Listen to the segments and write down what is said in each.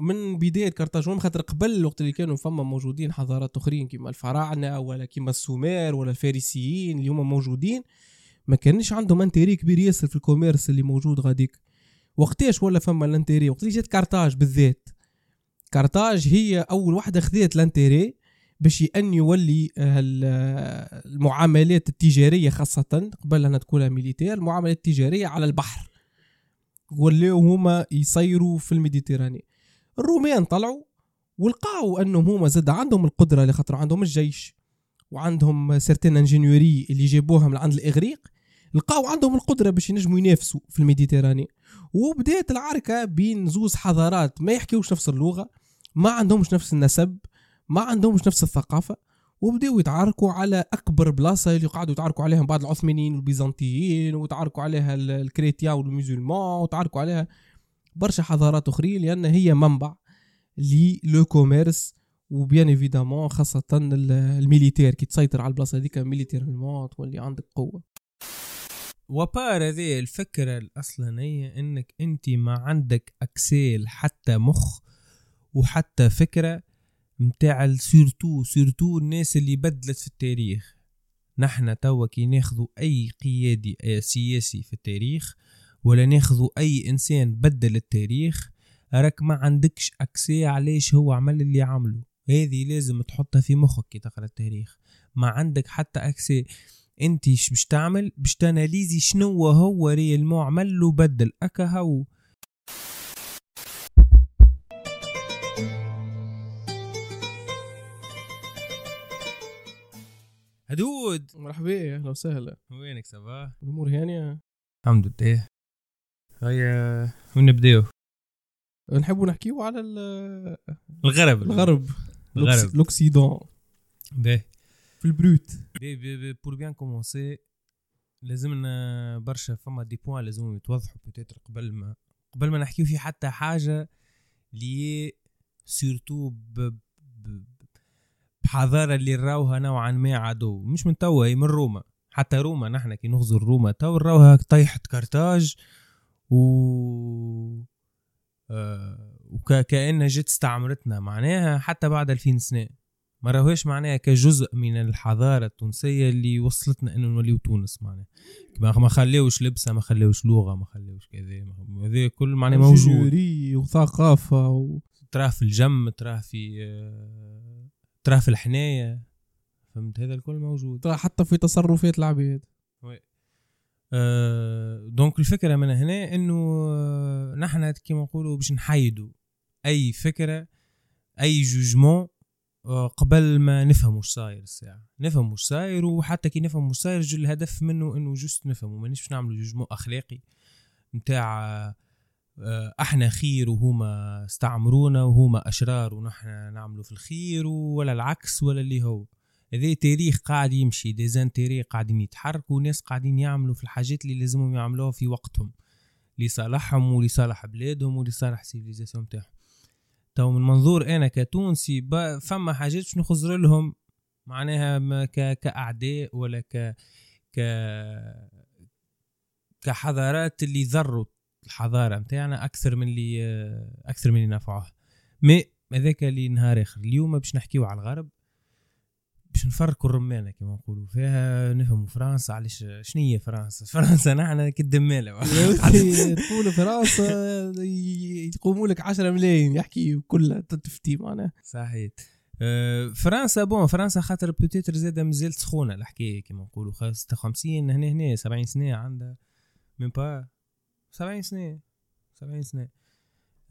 من بداية كرتاج روما خاطر قبل الوقت اللي كانوا فما موجودين حضارات أخرين كيما الفراعنة ولا كيما السومير ولا الفارسيين اللي هما موجودين ما كانش عندهم intérêt كبير ياسر في ال commerce اللي موجود غاديك. وقتاش ولا فما ال intérêt؟ وقت اللي جات كارتاج بالذات. كارتاج هي أول واحدة خذات ال intérêt باش أن يولي المعاملات التجارية خاصة قبل انها تكون militaire المعاملات التجارية على البحر. ولاو هما يصيروا في ال Méditerranée. الرومان طلعوا ولقاو انهم هما زاد عندهم القدرة اللي خاطر عندهم الجيش وعندهم certaine ingénierie اللي جابوها من عند الإغريق لقاو عندهم القدرة باش ينجموا ينافسوا في ال Méditerranée. وبدات العركة بين زوز حضارات ما يحكيوش نفس اللغة ما عندهمش نفس النسب ما عندهمش نفس الثقافة وبداوا يتعاركوا على أكبر بلاصة اللي قعدوا يتعاركوا عليها بعض العثمانيين والبيزنطيين وتعاركوا عليها ال chrétiens وال musulmans وتعاركوا عليها برشا حضارات أخرين لأن هي منبع le commerce و bien évidemment خاصة ال militaire. كي تسيطر على البلاصة هذيك militairement تولي عندك قوة. و par هذه الفكرة الأصلانية إنك أنت ما عندك accès ل حتى مخ وحتى فكرة متاع surtout surtout الناس اللي بدلت في التاريخ. نحنا توا كي ناخذوا أي قيادي سياسي في التاريخ ولا ناخذوا أي إنسان بدل التاريخ راك ما عندكش accès علاش هو عمل اللي عمله. هذه لازم تحطها في مخك كي تقرأ التاريخ. ما عندك حتى accès أنت باش تعمل؟ باش ت analyser شنو هو réel عمل وبدل أكا هو هدود. مرحبا أهلا وسهلا. وينك ça va الأمور هانية؟ الحمد لله. هيا وين نبداو نحبوا نحكيو على الغرب. الغرب. الغرب. l'Occident باهي في ال brut. ben pour bien commencer لازمنا برشا فما des points لازم يتوضحوا peut-être قبل ما قبل ما نحكيو في حتى حاجة لي surtout بحضارة اللي راوها نوعا ما عدو. مش من توا هي من روما. حتى روما نحن كي نغزو روما تو راوها طيحت كارتاج و آه وكأنها جت استعمرتنا. معناها حتى بعد 2000 سنة ما راهوش معناها كجزء من الحضارة التونسية اللي وصلتنا إنه نوليو تونس. معناها ما خليوش لبسة ما خليوش لغة ما خليوش كذا هذا كل معناها موجود. وثقافة و... تراه في الجم تراه في تراه في الحناية. فهمت؟ هذا الكل موجود. تراه حتى في تصرفات العباد. أه donc الفكرة من هنا إنه آه، نحن كيما نقولوا باش نحيدوا أي فكرة أي jugement آه، قبل ما نفهم وش صاير الساعة. نفهم وش صاير وحتى كي نفهم وش صاير الهدف منه إنه juste نفهمه مانيش باش نعملوا jugement أخلاقي نتاع آه، أحنا خير وهما استعمرونا وهما أشرار ونحن نعملوا في الخير ولا العكس ولا اللي هو. هذا تاريخ قاعد يمشي. des intérêts قاعدين يتحركوا وناس قاعدين يعملوا في الحاجات اللي لازمهم يعملوها في وقتهم لصالحهم ولصالح بلادهم ولصالح civilisation تاعهم. تو من منظور أنا كتونسي فما حاجات باش نخزر لهم معناها كأعداء ولا ك ك كحضارات اللي ضروا الحضارة نتاعنا أكثر من اللي أكثر من اللي نفعوها. mais هذاك اللي نهار آخر. اليوم باش نحكيو على الغرب باش نفركوا الرمانة كما نقولوا. فيها نفهموا فرنسا علاش شنو هي فرنسا؟ فرنسا نحن كالدماله تقول فرنسا يقوموا لك 10 ملايين يحكي كلها تفتي معناها. صحيح أه، فرنسا bon فرنسا خاطر peut-être زاد مازالت سخونة الحكاية كما نقولوا. 56 هنا هنا 70 سنة عندها من با 70 سنة 70 سنة. آه،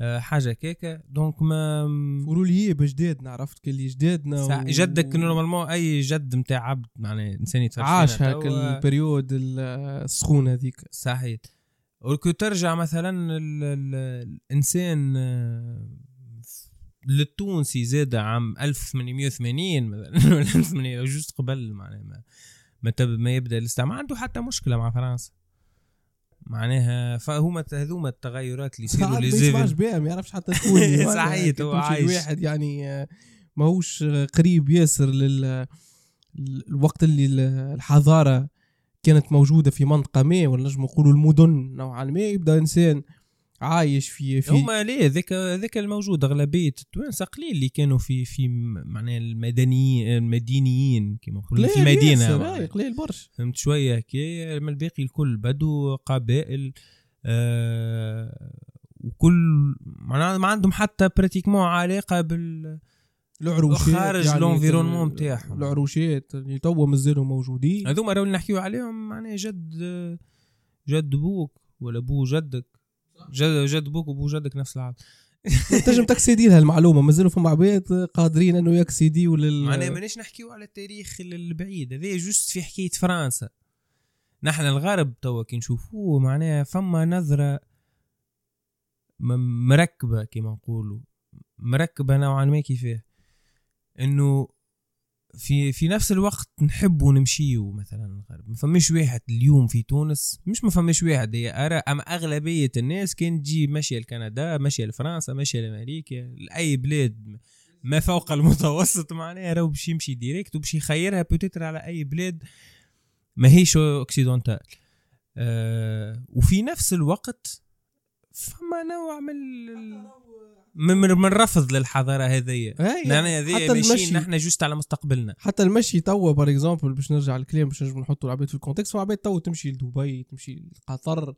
حاجة كيكة. donc ما قولوا لي بجدادنا عرفت كل جدادنا و... جدك normalement أي جد نتاع عبد معناها إنسان عاش هاك ال période السخونه هذيك. صحيح. ولكو ترجع مثلا ال ال الإنسان آه، للتونسي زاد عام 1880 مثلا. 1880 juste قبل معناها ما, ما, ما يبدأ الاستعمار عنده حتى مشكلة مع فرنسا. معناها فهما هذوما التغيرات اللي يصيروا لي ما يسمعش بها ما يعرفش حتى تكون صحيح هو عايش. الواحد يعني آه، ماهوش قريب ياسر لل الوقت اللي الحضارة كانت موجودة في منطقة ما ولا نجم نقولوا المدن نوعا ما يبدأ إنسان عايش في في هما ليه؟ ذاك ذاك الموجود أغلبية التوانسة قليل اللي كانوا في في معناها المدنيين المدينيين كما نقولوا في مدينة. قليل برشا. فهمت شوية؟ هكا اما الباقي الكل بدو قبائل آه وكل معناها ما عندهم حتى pratiquement علاقة بال العروشات خارج يعني ال- متاعهم. العروشات اللي توا مازالوا موجودين. هذوما راهو اللي نحكيو عليهم معناها جد جد بوك ولا بو جدك. جد جد بوك وبو جدك نفس العام تنجم t accéder لها المعلومه مازالوا فما عباد قادرين إنه ي accéder وا لل معناها ماناش نحكيو على التاريخ البعيد هذا juste في حكاية فرنسا. نحن الغرب توا كي نشوفوه معناها فما نظرة مركبة كما نقولوا مركبة نوعا ما كيفاه. إنه في في نفس الوقت نحبوا نمشيو مثلا الغرب ما فماش واحد اليوم في تونس مش ما فماش واحد. هي اراء أما أغلبية الناس كانت تجي ماشية لكندا ماشية لفرنسا ماشية لأمريكا. لأي بلاد ما فوق المتوسط معناها راهو باش يمشي direct وباش يخيرها peut-être على أي بلاد ماهيش occidentale آه وفي نفس الوقت فما نوع من من من من الرفض للحضارة هذية. نحن هذية حتى المشي ماشيين نحن juste على مستقبلنا. حتى المشي توا par exemple باش نرجع للكلام باش نجم نحطوا العباد في ال contexte فما عباد توا تمشي لدبي تمشي لقطر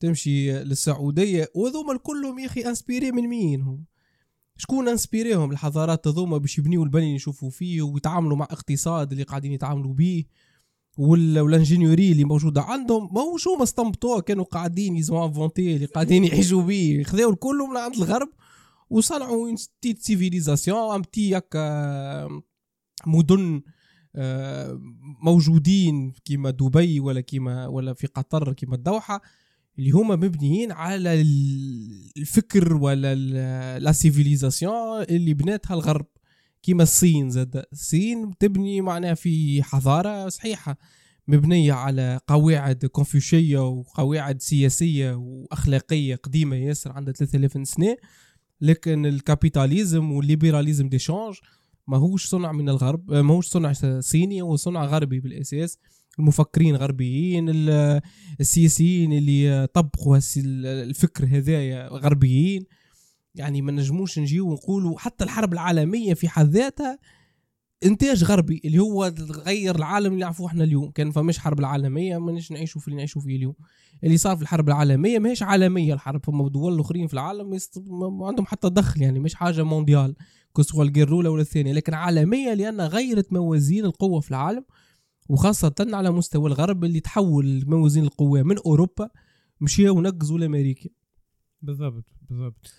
تمشي للسعودية وهذوما كلهم يا أخي inspirés من مين هم شكون انسبيريهم؟ الحضارات هذوما باش يبنيوا البني اللي نشوفوا فيه ويتعاملوا مع اقتصاد اللي قاعدين يتعاملوا بيه وال- والانجينيوري اللي موجودة عندهم. ماهوش هما استنبطوها كانوا قاعدين يزموا انفونتي اللي قاعدين يعيشوا بيه. خذاو الكل من عند الغرب وصنعوا اون ستيت سيفيليزاسيون ام تي هكا مدن موجودين كيما دبي ولا كيما ولا في قطر كيما الدوحه اللي هما مبنيين على ال- الفكر ولا la civilisation اللي بناتها الغرب. كيما الصين زاد. الصين تبني معناها في حضارة صحيحة مبنية على قواعد كونفوشية وقواعد سياسية وأخلاقية قديمة ياسر عندها 3000 سنة. لكن ال capitalisme وال libéralisme d'échange ماهوش صنع من الغرب آه، ماهوش صنع صيني هو صنع غربي بالأساس. المفكرين غربيين ال- السياسيين اللي طبقوا الفكر هذايا غربيين. يعني ما نجموش نجيو ونقولوا حتى الحرب العالمية في حد ذاتها انتاج غربي اللي هو غير العالم اللي نعرفوه إحنا اليوم. كان فماش حرب العالمية ماناش نعيشوا في اللي نعيشوا فيه اليوم. اللي صار في الحرب العالمية ماهيش عالمية الحرب. فما دول آخرين في العالم يست... ما عندهم حتى دخل يعني مش حاجة مونديال. كسوة الجير الاولى ولا الثانية. لكن عالمية لأن غيرت موازين القوة في العالم وخاصة على مستوى الغرب اللي تحول موازين القوة من أوروبا مشيوا ونقزوا لأمريكا. بالضبط بالضبط.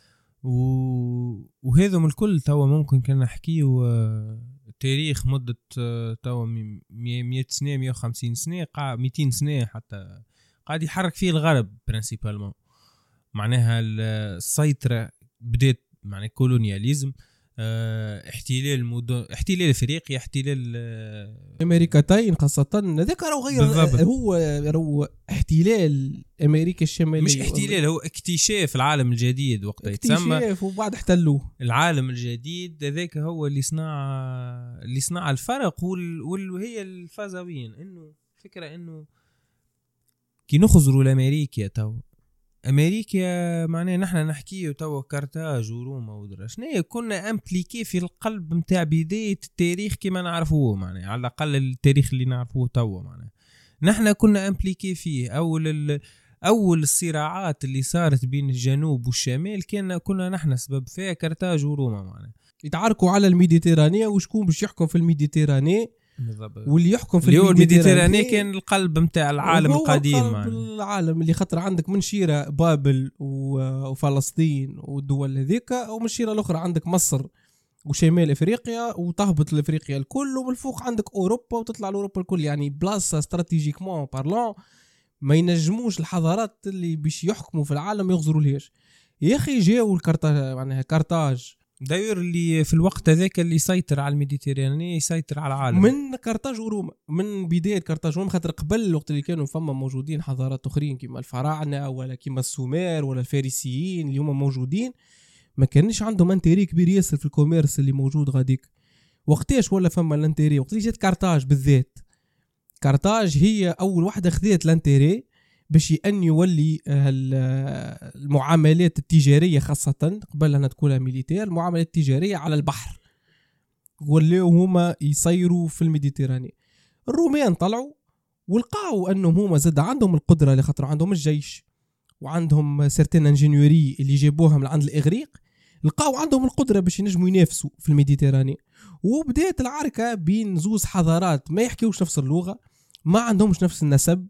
و... وهذم الكل توا ممكن كان نحكيو آه، تاريخ مدة آه، توا 100 سنة 150 سنة قاع 200 سنة حتى. قاعد يحرك فيه الغرب برانسيبالمون معناها ال- السيطرة بدأت معناها كولونياليزم احتلال مدن احتلال افريقيا احتلال آه، امريكتين خاصة هذاك راهو غير بالضبط. هو راهو احتلال أمريكا الشمالية مش احتلال هو اكتشاف العالم الجديد وقتها يتسمى اكتشاف وبعد احتلوه العالم الجديد هذاك هو اللي صنع اللي صنع الفرق. وهي الفازوين إنه فكرة إنه كي نخزروا لامريكا تو أمريكا معناها نحن نحكيه توا كارتاج وروما ودرا شنو. كنا impliqués في القلب نتاع بداية التاريخ كما نعرفوه معناها على الأقل التاريخ اللي نعرفوه توا معناها. نحن كنا impliqués فيه. أول ال... أول الصراعات اللي صارت بين الجنوب والشمال كنا كنا نحن سبب فيها كارتاج وروما معناها. يتعاركوا على ال Méditerranée وشكون باش يحكم في ال Méditerranée بالضبط. واللي يحكم في ال Méditerranée كان القلب نتاع العالم القديم قلب العالم اللي خطر عندك من شيرة بابل وفلسطين والدول هذيك ومن الشيرة الأخرى عندك مصر وشمال إفريقيا وتهبط لإفريقيا الكل ومن الفوق عندك أوروبا وتطلع لأوروبا الكل. يعني بلاصة stratégiquement parlant ما ينجموش الحضارات اللي باش يحكموا في العالم يغزروا لهاش. يا أخي جاوا الكارتاج معناها كارتاج. داير اللي في الوقت هذاك اللي يسيطر على ال Méditerranée يسيطر على العالم. من كارتاج وروما من بداية كارتاج وروما خاطر قبل الوقت اللي كانوا فما موجودين حضارات أخرين كما الفراعنة ولا كما السومر ولا الفارسيين اللي هما موجودين. ما كانش عندهم intérêt كبير ياسر في ال commerce اللي موجود غاديك. وقتاش ولا فما ال intérêt؟ وقت اللي جات كارتاج بالذات؟ كارتاج هي أول واحدة خذات ال intérêt. باش أن يولي آه، آه، المعاملات التجارية خاصة قبل أن تكون militaires المعاملات التجارية على البحر. ولاو هما يصيروا في ال Méditerranée. الرومان طلعوا ولقاو أنهم هما زاد عندهم القدرة لخاطر عندهم الجيش وعندهم certaine ingénierie اللي جابوها من عند الإغريق لقاو عندهم القدرة باش ينجموا ينافسوا في ال Méditerranée. وبدات العركة بين زوز حضارات ما يحكيوش نفس اللغة ما عندهمش نفس النسب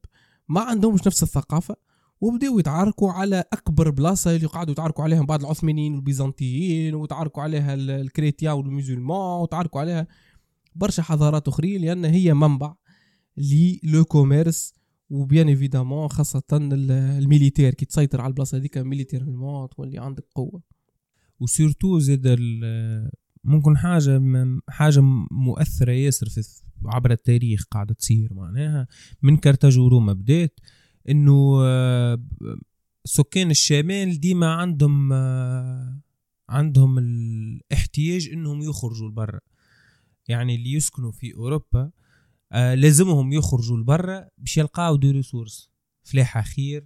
ما عندهمش نفس الثقافة وبداوا يتعاركوا على أكبر بلاصة اللي قعدوا يتعاركوا عليها بعض العثمانيين والبيزنطيين وتعاركوا عليها ال- ال chrétiens وال musulmans وتعاركوا عليها برشا حضارات أخرين لأن هي منبع le commerce و bien évidemment خاصة ال- ال militaire كي تسيطر على البلاصة هذيك militairement تولي عندك قوة. و surtout زاد ممكن حاجة م- حاجة مؤثرة ياسر في عبر التاريخ قاعدة تصير معناها. من كرتاج وروما بدات إنه آه، سكان الشمال ديما عندهم آه، عندهم الاحتياج إنهم يخرجوا لبرا. يعني اللي يسكنوا في أوروبا آه، لازمهم يخرجوا لبرا باش يلقاو دي ريسورس. فلاحه خير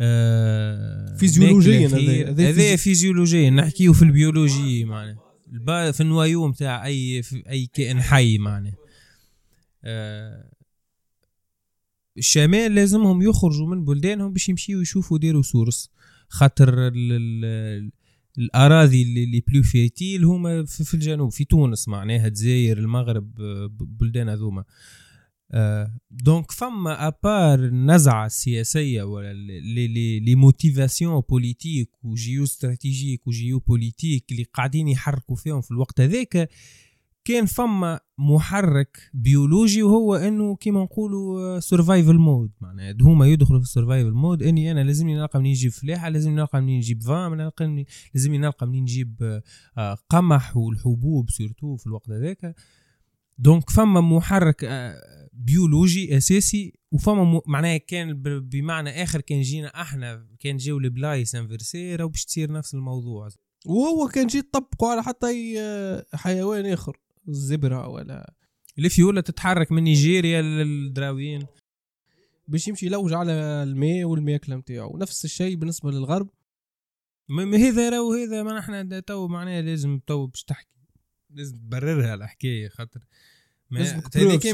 آه، فيزيولوجياً. هذا- هذا هذا فيزي- فيزيولوجيا. نحكيو في البيولوجي معناها. في النوايو نتاع اي أي كائن حي معناها. الشمال لازمهم يخرجوا من بلدانهم باش يمشيو يشوفوا دي ريسورس خاطر ال ال الأراضي اللي plus fertiles هما في, الجنوب في تونس معناها الجزائر المغرب آه، بلدان هذوما. آه، donc فما à part النزعة السياسية ولا les motivations politiques و géostratégiques و géopolitiques اللي قاعدين يحركوا فيهم في الوقت هذاك كان فما محرك بيولوجي وهو إنه كيما نقولوا survival mode معناها هما يدخلوا في ال survival mode إني أنا لازمني نلقى منين نجيب فلاحة لازمني نلقى منين نجيب femmes لازمني نلقى منين نجيب آه، آه، قمح والحبوب surtout في الوقت هذاك. donc فما محرك آه، بيولوجي أساسي وفما معناها كان بمعنى آخر كان جينا إحنا كان جاو البلايص inversés راهو باش تصير نفس الموضوع. وهو كان جيت طبقوا على حتى حيوان آخر. الزيبرا ولا الفيل ولا تتحرك من نيجيريا للدراويين باش يمشي يلوج على الماء والماكلة نتاعو. نفس الشيء بالنسبة للغرب. ما هذا راهو هذا ما نحن دا تو معناها لازم تو باش تحكي. لازم تبررها الحكاية خاطر. ما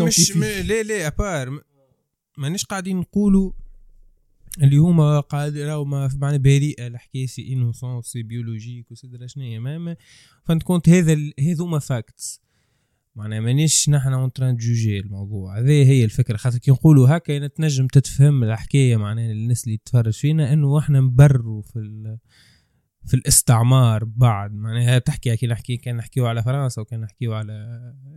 مش. ما لا لا ابار ما- مانيش قاعدين نقولوا اللي هما قاعد راهو ما معناها بريئة الحكاية سي انوسون سي بيولوجيك وسيدرا شنو هي ما ما فانت كنت؟ هذا ال- هذوما فاكتس معناها مانيش نحن اون تران جوجي الموضوع. هذه هي الفكرة. خاطر كي نقولوا هكا تنجم تتفهم الحكاية معناها الناس اللي تتفرج فينا إنه إحنا نبرروا في ال- في الاستعمار بعد. معناها تحكي كي نحكي كان نحكيو على فرنسا وكان نحكيو على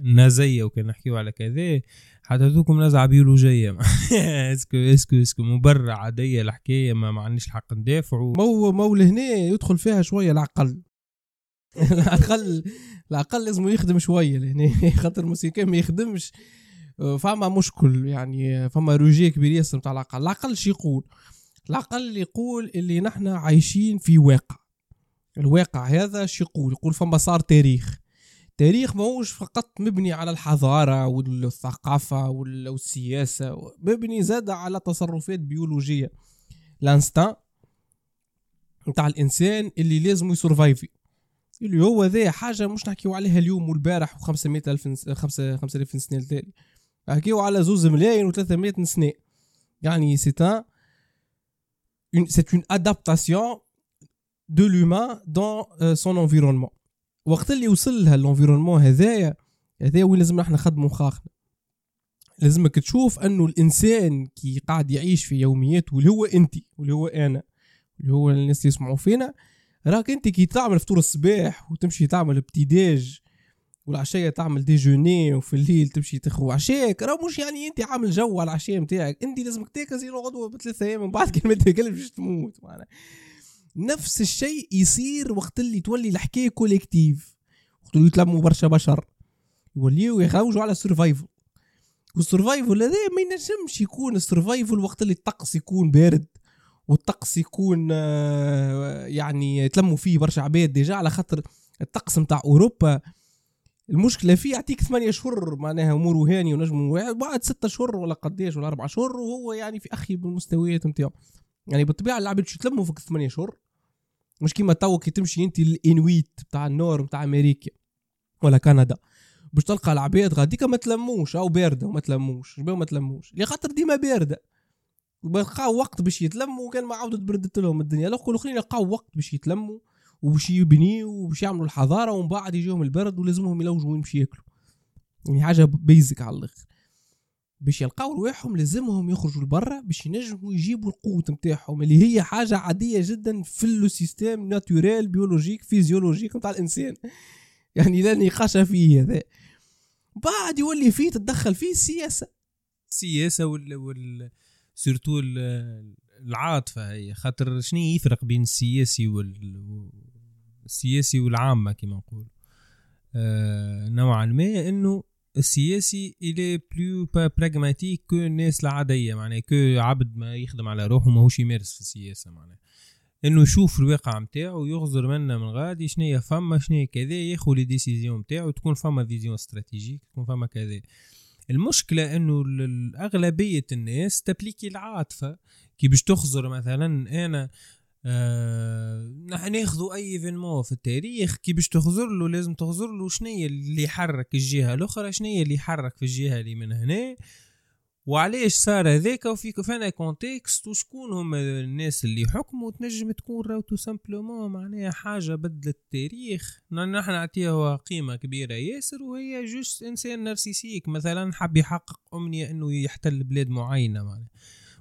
النازية وكان نحكيو على كذا. حتى ذوكم نزعة بيولوجية. اسكو اسكو اسكو. مبرر عادية الحكاية ما عنديش الحق ندافعوا مو مو لهنا يدخل فيها شوية العقل. العقل العقل لازم يخدم شوية لهنا خاطر الموسيقى ما يخدمش. فما مشكل يعني فما روجيه كبير ياسر نتاع العقل. العقل شي يقول. العقل يقول اللي نحن عايشين في واقع. الواقع هذا شي يقول. يقول فما صار تاريخ. تاريخ ماهوش فقط مبني على الحضارة والثقافة وال- والسياسة. مبني زاد على تصرفات بيولوجية. الانستان نتاع الإنسان اللي لازم يسرفايفي. اللي هو ذا حاجة مش نحكيو عليها اليوم والبارح و500 ألف نس- خمسة خمسة آلاف سنة التالي نحكيو على زوز ملايين و300 سنة يعني c'est une adaptation de l'humain dans euh, son environnement. وقت اللي وصل لها ال environnement هذايا هذايا وين لازم إحنا نخدموا مخاخنا لازمك تشوف انه الإنسان كي قاعد يعيش في يومياته واللي هو انت واللي هو أنا اللي هو الناس اللي يسمعوا فينا راك انت كي تعمل فطور الصباح وتمشي تعمل petit-déj والعشيه تعمل déjeuner وفي الليل تمشي تخو عشاك راه مش يعني انت عامل جو على العشيه نتاعك انت لازمك تاكل زي غدوه بثلاث أيام من بعد ما تاكلش باش تموت معناها. نفس الشيء يصير وقت اللي تولي الحكاية collective وقت اللي يتلموا برشا بشر. يوليو يخرجوا على ال survival وال survival هذا ما ينجمش يكون ال survival وقت اللي الطقس يكون بارد. والطقس يكون آه، يعني يتلموا فيه برشا عباد déjà على خاطر الطقس نتاع أوروبا. المشكلة فيه يعطيك ثمانية شهور معناها اموره هاني ونجم بعد ستة شهور ولا قديش ولا أربع شهور وهو يعني في أخي بالمستويات نتاعو يعني بالطبيعة اللاعب باش يتلموا فيك ثمانية شهور مش كيما تو كي تمشي أنت للإنويت بتاع النور بتاع أمريكا ولا كندا. باش تلقى العباد غاديكا ما تلموش أو باردة وما تلموش شباب ما تلموش؟ لخاطر ديما باردة. بلقاو وقت باش يتلموا وكان ما عاودت بردت لهم الدنيا. الاخرين الآخرين لقاو وقت باش يتلموا وباش يبنيوا وباش يعملوا الحضارة ومن بعد يجيهم البرد ولازمهم يلوجوا وين باش ياكلوا. يعني حاجة basic على الآخر. باش يلقاو رواحهم لازمهم يخرجوا لبرا باش ينجموا يجيبوا القوت نتاعهم اللي هي حاجة عادية جدا في le système naturel biologique physiologique نتاع الإنسان. يعني لا نقاش فيه هذا. بعد يولي فيه تتدخل فيه السياسة. السياسة وال وال surtout ال- العاطفه هي خاطر شنو يفرق بين السياسي وال السياسي والعامه كما نقول آه نوعا ما إنه السياسي الي plus pragmatique que الناس العادية معناها que عبد ما يخدم على روحه ماهوش يمارس في السياسة معناها. إنه يشوف الواقع نتاعو ويغزر منه من غادي شنيا فما شنيا كذا ياخذ les décisions نتاعو تكون فما vision stratégique تكون فما كذا. المشكلة إنه أغلبية الناس تبليكي العاطفة. كي باش تخزر مثلا أنا آه ناخذوا أي événement في التاريخ كي باش تخزر له لازم تخزر له شنيا اللي يحرك الجهة الأخرى شنيا اللي يحرك في الجهة اللي من هنا. وعلاش صار هذاك؟ وفي فانا contexte وشكون هم الناس اللي حكموا تنجم تكون راهو tout simplement معناها حاجة بدلت التاريخ. نحن نعطيها قيمة كبيرة. ياسر وهي juste إنسان narcissique مثلا حب يحقق أمنية إنه يحتل بلاد معينة معناها.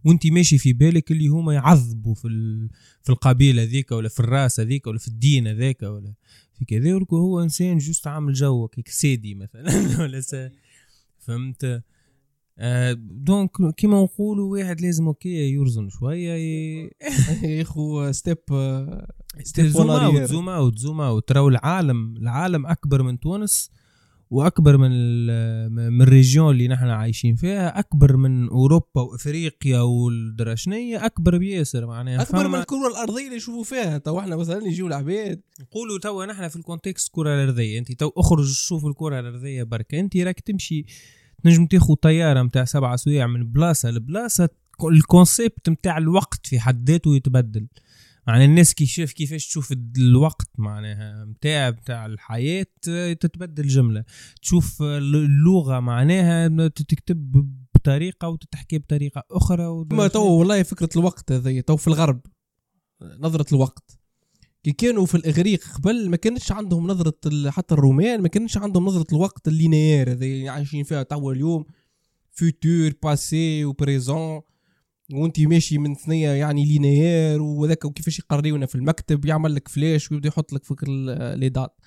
وأنت ماشي في بالك اللي هما يعذبوا في ال... في القبيلة ذيك ولا في الرأس هذيك ولا في الدين هذاك ولا في كذا. هو إنسان جوست عامل جو كيك سيدي مثلا ولا. فهمت؟ دونك كيما نقولوا واحد لازم أوكي يرزن شوية ي... يا اخو ستيب ستيب زوم اوت زوم اوت زوم اوت تراو العالم العالم أكبر من تونس وأكبر من ال- من الريجيون اللي نحن عايشين فيها أكبر من أوروبا وأفريقيا والدراشنيه أكبر بياسر. معناها أكبر من الكرة الأرضية اللي يشوفوا فيها. تو إحنا مثلا يجيو العباد. نقولوا توا نحن في ال contexte الكره الأرضية. انت تو أخرج شوف الكرة الأرضية بركه انت راك تمشي تنجم تاخذ طيارة متاع سبعة سوايع من بلاصة لبلاصة ال concept متاع الوقت في حد ذاته يتبدل. يعني الناس كي شاف كيفاش تشوف الوقت معناها متاع متاع الحياة تتبدل جملة. تشوف اللغة معناها تكتب بطريقة وتتحكي بطريقة أخرى ما تو والله فكرة الوقت هذه تو في الغرب نظرة الوقت. كي كانوا في الإغريق قبل ما كانتش عندهم نظرة حتى الرومان ما كانتش عندهم نظرة الوقت ال linéaire هذه اللي عايشين فيها توا اليوم. futur passé و présent وانت ماشي من ثنية يعني linéaire وذاك وكيفاش يقريونا في المكتب يعمل لك flèche ويبدأ يحط لك فكر les dates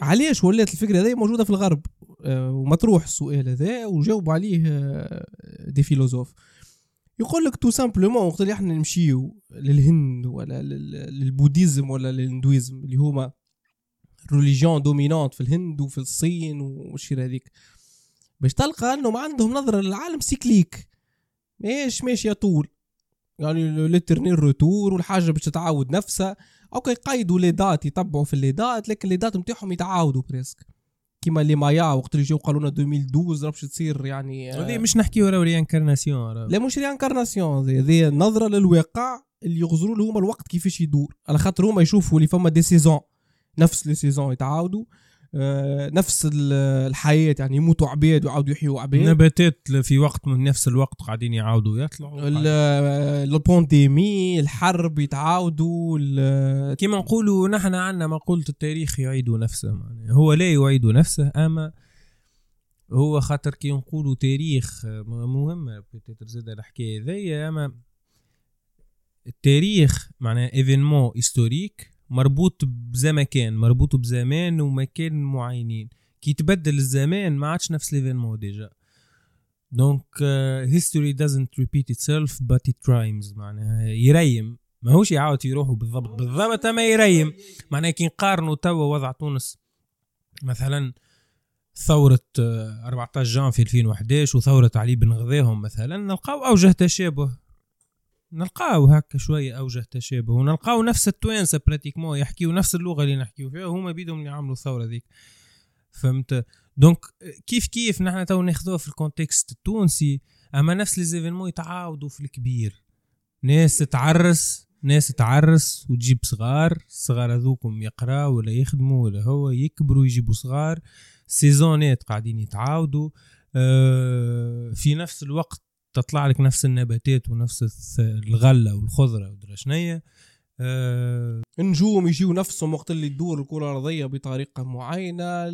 علاش ولات الفكرة هذه موجودة في الغرب؟ آه، ومطروح السؤال هذا وجاوب عليه آه، des philosophes. يقول لك تو simplement وقت اللي إحنا نمشيو للهند ولا لل- لل bouddhisme ولا لل hindouisme اللي هما religions dominantes في الهند وفي الصين والشيء هذيك. باش تلقى انهم عندهم نظرة للعالم cyclique. ماهيش ماشيه طول يعني l'éternel retour والحاجة باش تتعاود نفسها. OK يقيدوا les dates يتبعوا في les dates لكن les dates نتاعهم يتعاودوا presque. كيما les Mayas وقت اللي جاو قالوا لنا 2012 راه باش تصير يعني هذه مش نحكيو راهو réincarnation لا مش réincarnation هذه نظرة للواقع اللي يغزروا له هما الوقت كيفاش يدور على خاطر هما يشوفوا اللي فما des saisons نفس les saisons يتعاودوا. نفس ال- الحياة يعني يموتوا عباد ويعاودوا يحيوا عباد. نباتات في وقت من نفس الوقت قاعدين يعاودوا يطلعوا. ال- ال pandémie الحرب يتعاودوا كما نقولوا نحن عندنا مقولة التاريخ يعيد نفسه معناها. هو لا يعيد نفسه أما هو خاطر كي نقولوا تاريخ مهمة peut-être زاد الحكاية ذي أما التاريخ معناها événement historique مربوط بزمكان مربوط بزمان ومكان معينين. كي تبدل الزمان ما عادش نفس l'événement déjà. donc history doesn't repeat itself but it rhymes. معناها يريم. ماهوش يعاود في روحو بالضبط. بالضبط أما يريم. معناها كي نقارنوا توا وضع تونس. مثلا ثورة آه، 14 جانفي 2011 وثورة علي بن غذاهم مثلا نلقاو أوجه تشابه. نلقاو هكا شوية أوجه تشابه ونلقاو نفس التوانسة pratiquement يحكيو نفس اللغة اللي نحكيو فيها وهما بيدهم يعملوا الثورة ذيك. فهمت؟ donc كيف كيف نحن تو ناخذوها في ال contexte التونسي أما نفس les événements يتعاودوا في الكبير. ناس تعرس ناس تعرس وتجيب صغار الصغار هذوكم يقراوا ولا يخدموا ولا هو يكبروا يجيبوا صغار. سيزونات قاعدين يتعاودوا. آه، في نفس الوقت تطلع لك نفس النباتات ونفس الغلة والخضرة ودرا شنيا آه، النجوم يجيو نفسهم وقت اللي تدور الكرة الأرضية بطريقة معينة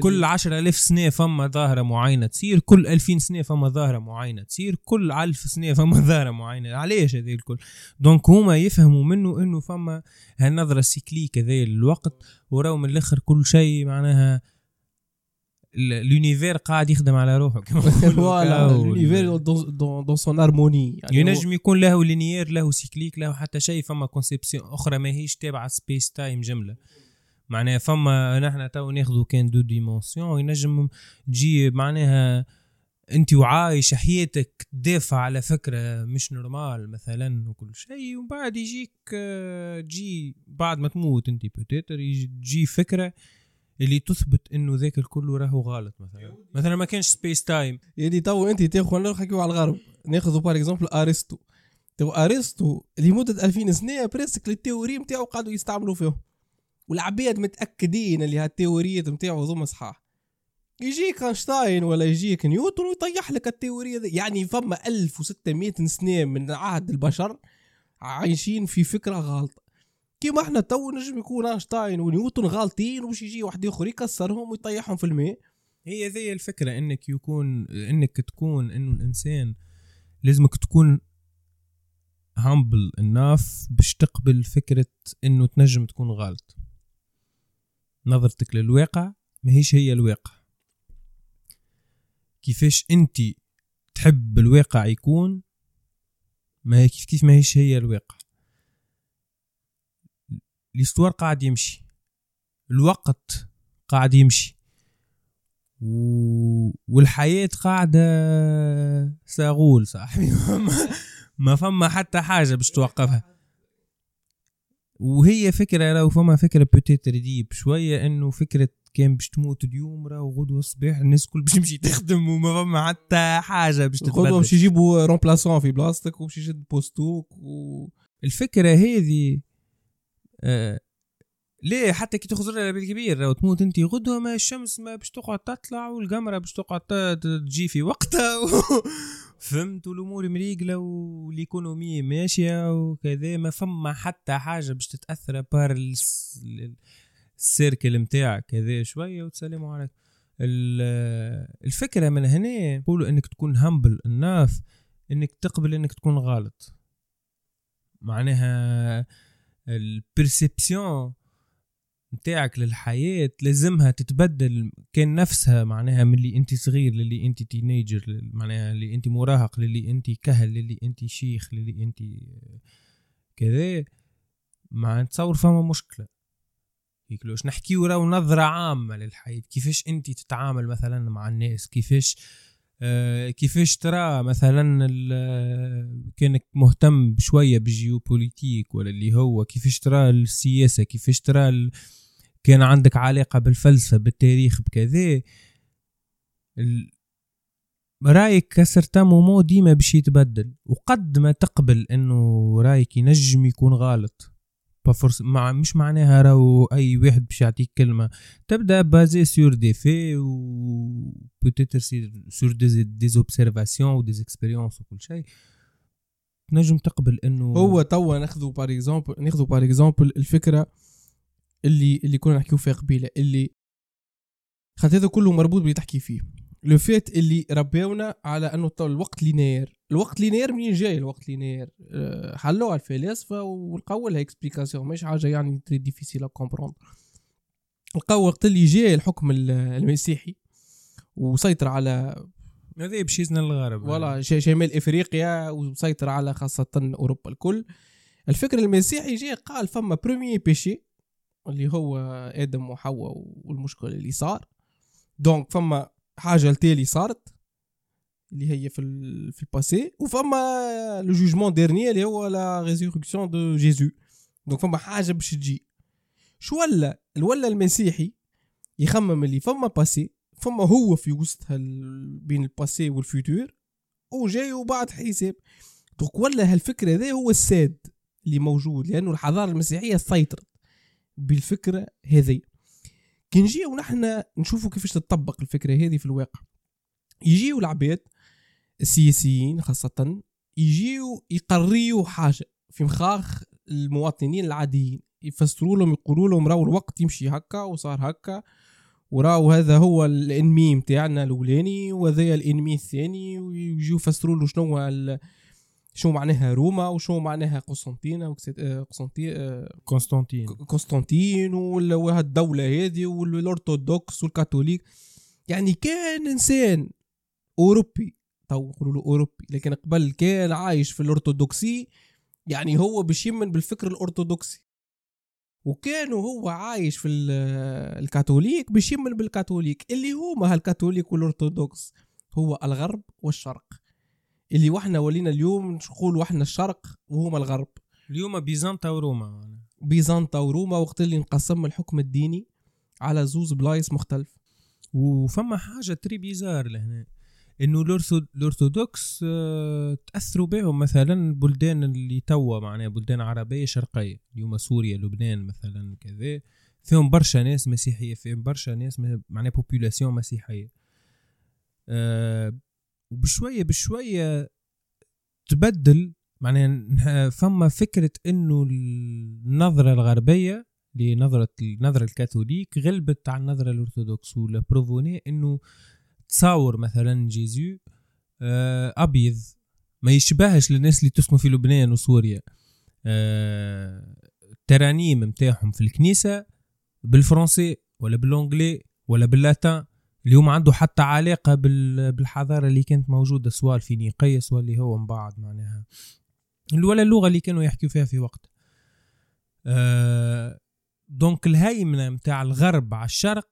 كل عشرة ألف سنة فما ظاهرة معينة تصير كل ألفين سنة فما ظاهرة معينة تصير كل ألف سنة فما ظاهرة معينة. علاش هذه الكل؟ donc هما يفهموا منه إنه فما هالنظرة ال cyclique هذه للوقت وراو من الآخر كل شيء معناها ال univers قاعد يخدم على روحه كما voilà son harmonie. يعني هو- ينجم يكون لا linéaire لا cyclique لا حتى شيء فما conception أخرى ماهيش تابعة space time جملة. معناها فما نحن تو ناخذوا كان deux dimensions ينجم تجي معناها أنت وعايش حياتك تدافع على فكرة مش normal مثلا وكل شيء ومن بعد يجيك آه، تجي بعد ما تموت أنت peut-être يجي- تجي فكرة اللي تثبت إنه ذاك الكل راهو غلط مثلا. مثلا ما كانش space time يعني تو أنت تاخذ نحكيو على الغرب. ناخذ par exemple أرسطو. تو أرسطو لمدة 2000 سنة presque ال théories نتاعو قعدوا يستعملوا فيهم. والعباد متأكدين اللي هالتيوريات نتاعو هذوما صحاح. يجيك أينشتاين ولا يجيك نيوتن ويطيح لك التيورية دي يعني فما 1600 سنة من عهد البشر عايشين في فكرة غلطه كيما إحنا تو نجم يكون أينشتاين ونيوتن غالطين وباش يجي واحد آخر يكسرهم ويطيحهم في الماء. هي ذي الفكرة إنك يكون إنك تكون إنه الإنسان لازمك تكون هامبل اناف باش تقبل فكرة إنه تنجم تكون غلط نظرتك للواقع ماهيش هي الواقع. كيفاش انت تحب الواقع يكون ما هي كيف كيف ماهيش هي الواقع؟ الإستوار قاعد يمشي. الوقت قاعد يمشي. و... والحياة قاعدة ساغول صاحبي. ما- ما فما حتى حاجة باش توقفها. وهي فكرة لو فما فكرة peut-être deep شوية إنه فكرة كان باش تموت اليوم راهو غدوة الصباح الناس كل باش تمشي تخدم وما فما حتى حاجة باش تتبدل. باش يجيبوا remplaçant في بلاصتك وباش يشد بوستوك و... الفكرة هذه آه ليه؟ حتى كي تخزر على بيت كبير لو تموت انت غدوة ما الشمس ما باش تقعد تطلع والقمرة باش تقعد تجي في وقتها. و... فهمت والامور مريقله وال économie ماشية وكذا ما فما حتى حاجة باش تتأثر par الس- ال- ال cercle نتاعك كذا شوية وتسلموا عليك ال- الفكرة من هنا. نقولوا إنك تكون humble enough إنك تقبل إنك تكون غلط. معناها ال perception نتاعك للحياة لازمها تتبدل كان نفسها معناها من اللي أنت صغير للي أنت teenager معناها اللي أنت مراهق للي أنت كهل للي أنت شيخ للي أنت كذا. مع نتصور فما مشكلة. هيك لوش نحكيو راهو نظرة عامة للحياة كيفاش أنت تتعامل مثلا مع الناس كيفاش كيفاش ترى مثلا كانك مهتم بشوية بالجيوبوليتيك ولا اللي هو كيفاش ترى السياسة كيفاش ترى كان عندك علاقة بالفلسفة بالتاريخ بكذا. رأيك كسرتا مومو ديما باش يتبدل وقد ما تقبل إنه رأيك ينجم يكون غلط. بفرص مع مش معناها راهو أي واحد باش يعطيك كلمة. تبدأ basé sur des faits و peut-être sur des des observations و des expériences وكل شيء تنجم تقبل إنه هو توا ناخذوا par exemple ناخذوا par exemple الفكرة اللي اللي كنا نحكيو فيها قبيلة اللي خاطر هذا كله مربوط باللي تحكي فيه. le fait اللي ربيونا على انه الوقت linéaire الوقت linéaire منين جاي الوقت linéaire حلوها الفلاسفه ولقاو لها explication مش حاجة يعني très difficile à comprendre لقاو وقت اللي جاء الحكم ال- المسيحي وسيطر على هذا باش يزن الغرب. ولا شمال إفريقيا وسيطر على خاصة أوروبا الكل. الفكر المسيحي جاء قال فما premier péché اللي هو آدم وحواء والمشكل اللي صار. donc فما حاجة التالي صارت اللي هي في ال في ال passé. وفما le jugement dernier اللي هو la résurrection de Jésus donc فما حاجة باش تجي. شو ولا؟ الولا المسيحي يخمم اللي فما passé فما هو في وسط هال بين ال passé وال futur وجاي وبعد حساب. donc ولا هالفكرة هذا هو الساد اللي موجود لأنه الحضارة المسيحية سيطرت بالفكرة هذه كي نجيو نحن نشوفوا كيفاش تطبق الفكرة هذه في الواقع يجيو العباد السياسيين خاصة يجيو يقريوا حاجة في مخاخ المواطنين العاديين يفسروا لهم يقولوا لهم راهو الوقت يمشي هكا وصار هكا وراو هذا هو الإنمي نتاعنا الأولاني وهذا الإنمي الثاني ويجيو يفسروا له شنو. شو معناها روما وشو معناها قسطنطينة قسطنطين. قسطنطين وهالدولة هذه والأرثوذكس والكاثوليك. يعني كان إنسان أوروبي تو نقولوا له أوروبي لكن قبل كان عايش في الأرثوذكسي يعني هو باش يمن بالفكر الأرثوذكسي. وكان هو عايش في الكاثوليك باش يمن بالكاثوليك. اللي هما هالكاثوليك والأرثوذكس هو الغرب والشرق. اللي وحنا ولينا اليوم نقول إحنا الشرق وهما الغرب. اليوم بيزنطة وروما بيزنطة وروما وقت اللي انقسم الحكم الديني على زوز بلايص مختلف. وفما حاجة très bizarre لهنا إنه الأرثوذكس آه، تأثروا بهم. مثلا البلدان اللي توا معناها بلدان عربية شرقية اليوم سوريا لبنان مثلا كذا. فيهم برشا ناس مسيحية فيهم برشا ناس معناها population مسيحية. أه وبشوية بشوية تبدل معناها فما فكرة إنه النظرة الغربية لنظرة النظره الكاثوليك غلبت على النظرة الأرثوذكس ولا بروفوني إنه تصاور مثلا جيزو آه، أبيض ما يشبهش للناس اللي تسكن في لبنان وسوريا. الترانيم آه، متاعهم في الكنيسة بالفرنسي ولا بالانجلي ولا باللاتان ما عنده حتى علاقة بالحضارة اللي كانت موجودة سواء الفينيقية سواء اللي هو من بعد معناها. ولا اللغة اللي كانوا يحكوا فيها في وقت. أه donc الهيمنة متاع الغرب على الشرق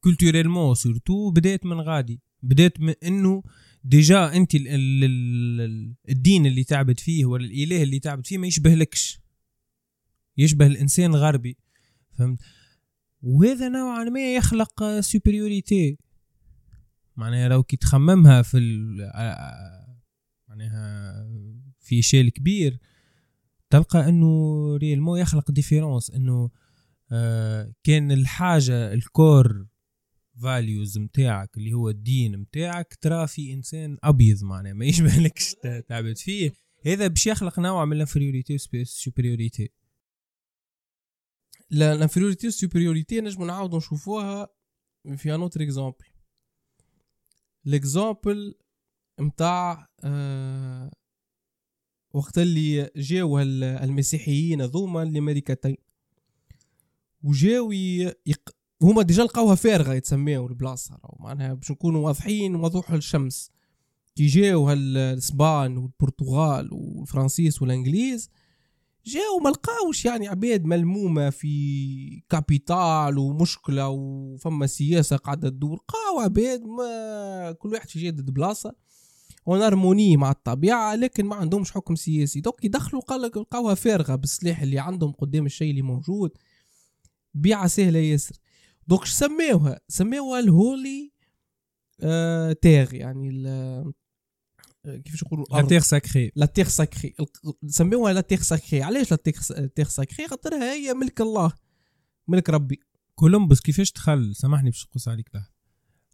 culturellement surtout بدات من غادي. بدات من إنه déjà أنت ال ال الدين اللي تعبد فيه ولا الإله اللي تعبد فيه ما يشبهلكش. يشبه الإنسان الغربي فهمت؟ وهذا نوعا ما يخلق supériorité معناها لو كي تخممها في معناها في échelle كبير تلقى إنه réellement يخلق différence إنه آه كان الحاجة ال core values متاعك اللي هو الدين متاعك ترى في إنسان أبيض معناها ما يشبه لكش تعبد فيه. هذا باش يخلق نوع من ال infériorité supériorité ال infériorité وال supériorité نجم نعاودو نشوفوها في un autre exemple l'exemple نتاع آه وقت اللي جاو المسيحيين هذوما الامريكتين وجاو يق... هما ديجا لقاوها فارغه يتسميو البلاصه معناها باش نكونوا واضحين وضوح الشمس كي جاو هالاسبان والبرتغال والفرنسيس والانجليز جاو ما لقاوش يعني عباد ملمومة في capitale ومشكلة وفما سياسة قاعدة تدور. لقاو عباد ما كل واحد في جدد بلاصة en harmonie مع الطبيعة لكن ما عندهمش حكم سياسي. donc يدخلوا قال لك لقاوها فارغة بالسلاح اللي عندهم قدام الشيء اللي موجود بيعة سهلة ياسر. donc سميوها؟ سميوها ال holy آه terre يعني كيفاش نقولوا la terre sacrée la terre sacrée نسميوها la terre sacrée علاش la terre sacrée خاطرها هي ملك الله. ملك ربي. كولومبوس كيفاش دخل؟ سامحني باش نقص عليك لحظة.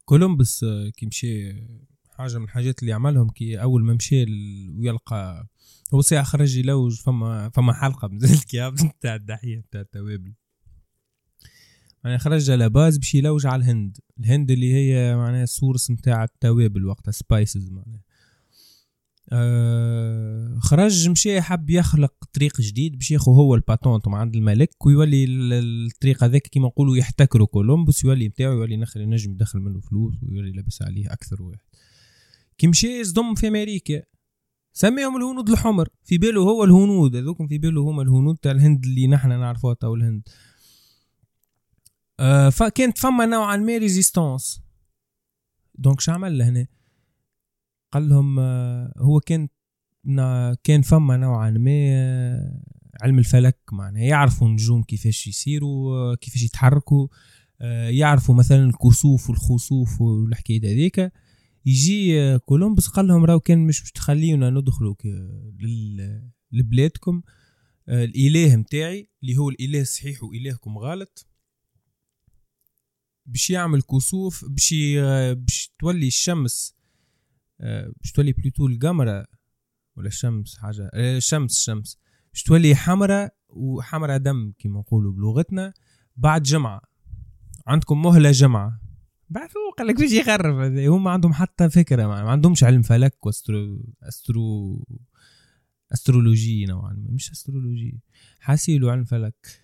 كولومبوس آه، كي مشي حاجة من الحاجات اللي عملهم كي أول ما مشى ويلقى هو ساعه خرج يلوج فما فما حلقة من الكياب نتاع الدحيه نتاع التوابل. يعني خرج على base باش يلوج على الهند الهند اللي هي معناها ال source نتاع التوابل وقتها spices معناها. آه خرج مشى حب يخلق طريق جديد باش ياخذ هو ال patente مع عند الملك ويولي الطريق هذاك كيما نقولوا يحتكروا كولومبوس يولي نتاعو يولي نخل ينجم يدخل منه فلوس ويولي لابس عليه أكثر واحد. كي مشى يصدم في أمريكا سميهم الهنود الحمر في باله هو الهنود هذوكم في باله هما الهنود تاع الهند اللي نحن نعرفوها تو الهند. آه فكانت فما نوعا ما résistance donc شو عمل لهنا قال لهم آه، هو كان كان فما نوعا ما آه، علم الفلك معناها. يعرفوا النجوم كيفاش يصيروا آه، كيفاش يتحركوا يعرفوا مثلا الكسوف والخسوف والحكايه هذيك. يجي كولومبوس قال لهم راهو كان مش باش تخليونا ندخلوا لبلادكم. الإله متاعي اللي هو الإله الصحيح وإلهكم غلط باش يعمل كسوف باش باش تولي الشمس باش تولي plutôt القمرة ولا الشمس؟ حاجة آه، الشمس الشمس. باش تولي حمراء وحمراء دم كما نقولوا بلغتنا بعد جمعة. عندكم مهلة جمعة. بعثوا قال لك باش يخرب. هذا هم ما عندهم حتى فكرة ما عندهمش علم فلك و astro astro astrologie نوعا ما. مش astrologie. حاسيلو علم فلك.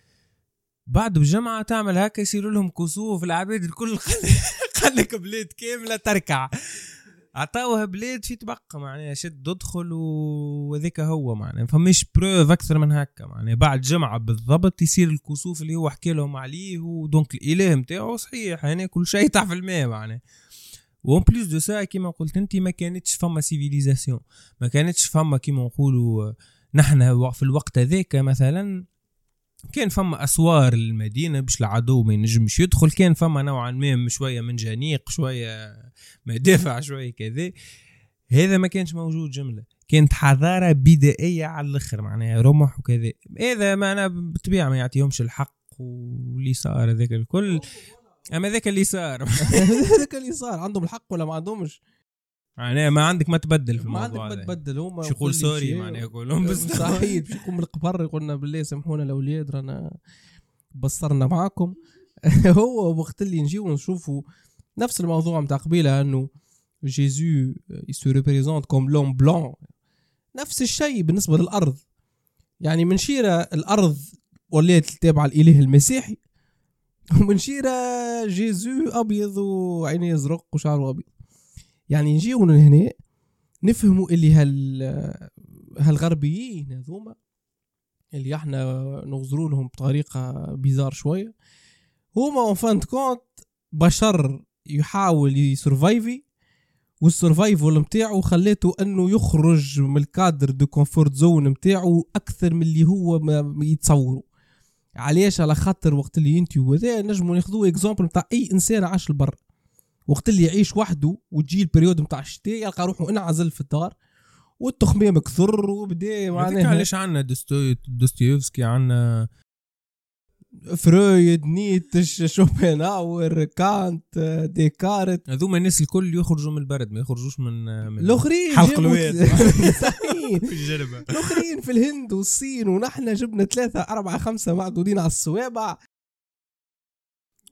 بعد بجمعة تعمل هكا يصيروا لهم كسوف العباد الكل. قال لك بلاد كاملة تركع. عطاوها بلاد في تبقى معناها شد ادخل وذاك هو معناها. فمش preuve أكثر من هكا معناها. بعد جمعة بالضبط يصير الكسوف اللي هو حكى لهم عليه و donc الإله نتاعو صحيح يعني كل شيء تحت في الماء معناها. و en plus de ça كيما قلت أنت ما كانتش فما civilisation ما كانتش فما كيما نقولوا نحن في الوقت هذاك مثلا كان فما أسوار المدينة باش العدو ما ينجمش يدخل كان فما نوعا ما شوية منجنيق شوية مدافع شوية كذا. هذا ما كانش موجود جملة. كانت حضارة بدائية على الآخر معناها رمح وكذا. هذا معناها بالطبيعة ما يعطيهمش الحق واللي صار هذاك الكل. أما ذاك اللي صار. هذاك اللي صار. عندهم الحق ولا ما عندهمش؟ معناها ما عندك ما تبدل في ما عندك الموضوع ما. تبدل هما شو يقول سوري. معناها يقولون بس صحيح. باش من القبر يقولنا بالله سامحونا الاولاد رانا بصرنا معاكم. هو وقت اللي نجيو نشوفوا نفس الموضوع نتاع قبيلة إنه جيزو سو ريبريزونت كوم لوم بلون نفس الشيء بالنسبة للأرض. يعني من شيرة الأرض ولات تابعه الإله المسيحي ومن شيرة Jésus أبيض وعينيه زرق وشعره أبيض. يعني نجيو من هنا نفهموا اللي هال هالغربيين هذوما اللي إحنا نغزروا لهم بطريقة bizarre شوية. هما en fin de compte بشر يحاول ي survive وال survival نتاعو خليته إنه يخرج من ال cadre de comfort zone نتاعو أكثر من اللي هو ما يتصوروا علاش؟ على خاطر وقت اللي انت وذا نجموا ناخذوا exemple نتاع أي إنسان عاش البرد. وقت اللي يعيش وحده وتجي ال période نتاع الشتاء يلقى روحه انعزل في الدار والتخمام كثر وبدأ هذيك معناها علاش عندنا دوستوي- دوستويفسكي عندنا فرويد نيتش شوبنهاور كانت ديكارت. هذوما الناس الكل يخرجوا من البرد ما يخرجوش من من الأخرين حلق الواد. الأخرين في الهند والصين ونحن جبنا ثلاثة أربعة خمسة معدودين على الصوابع.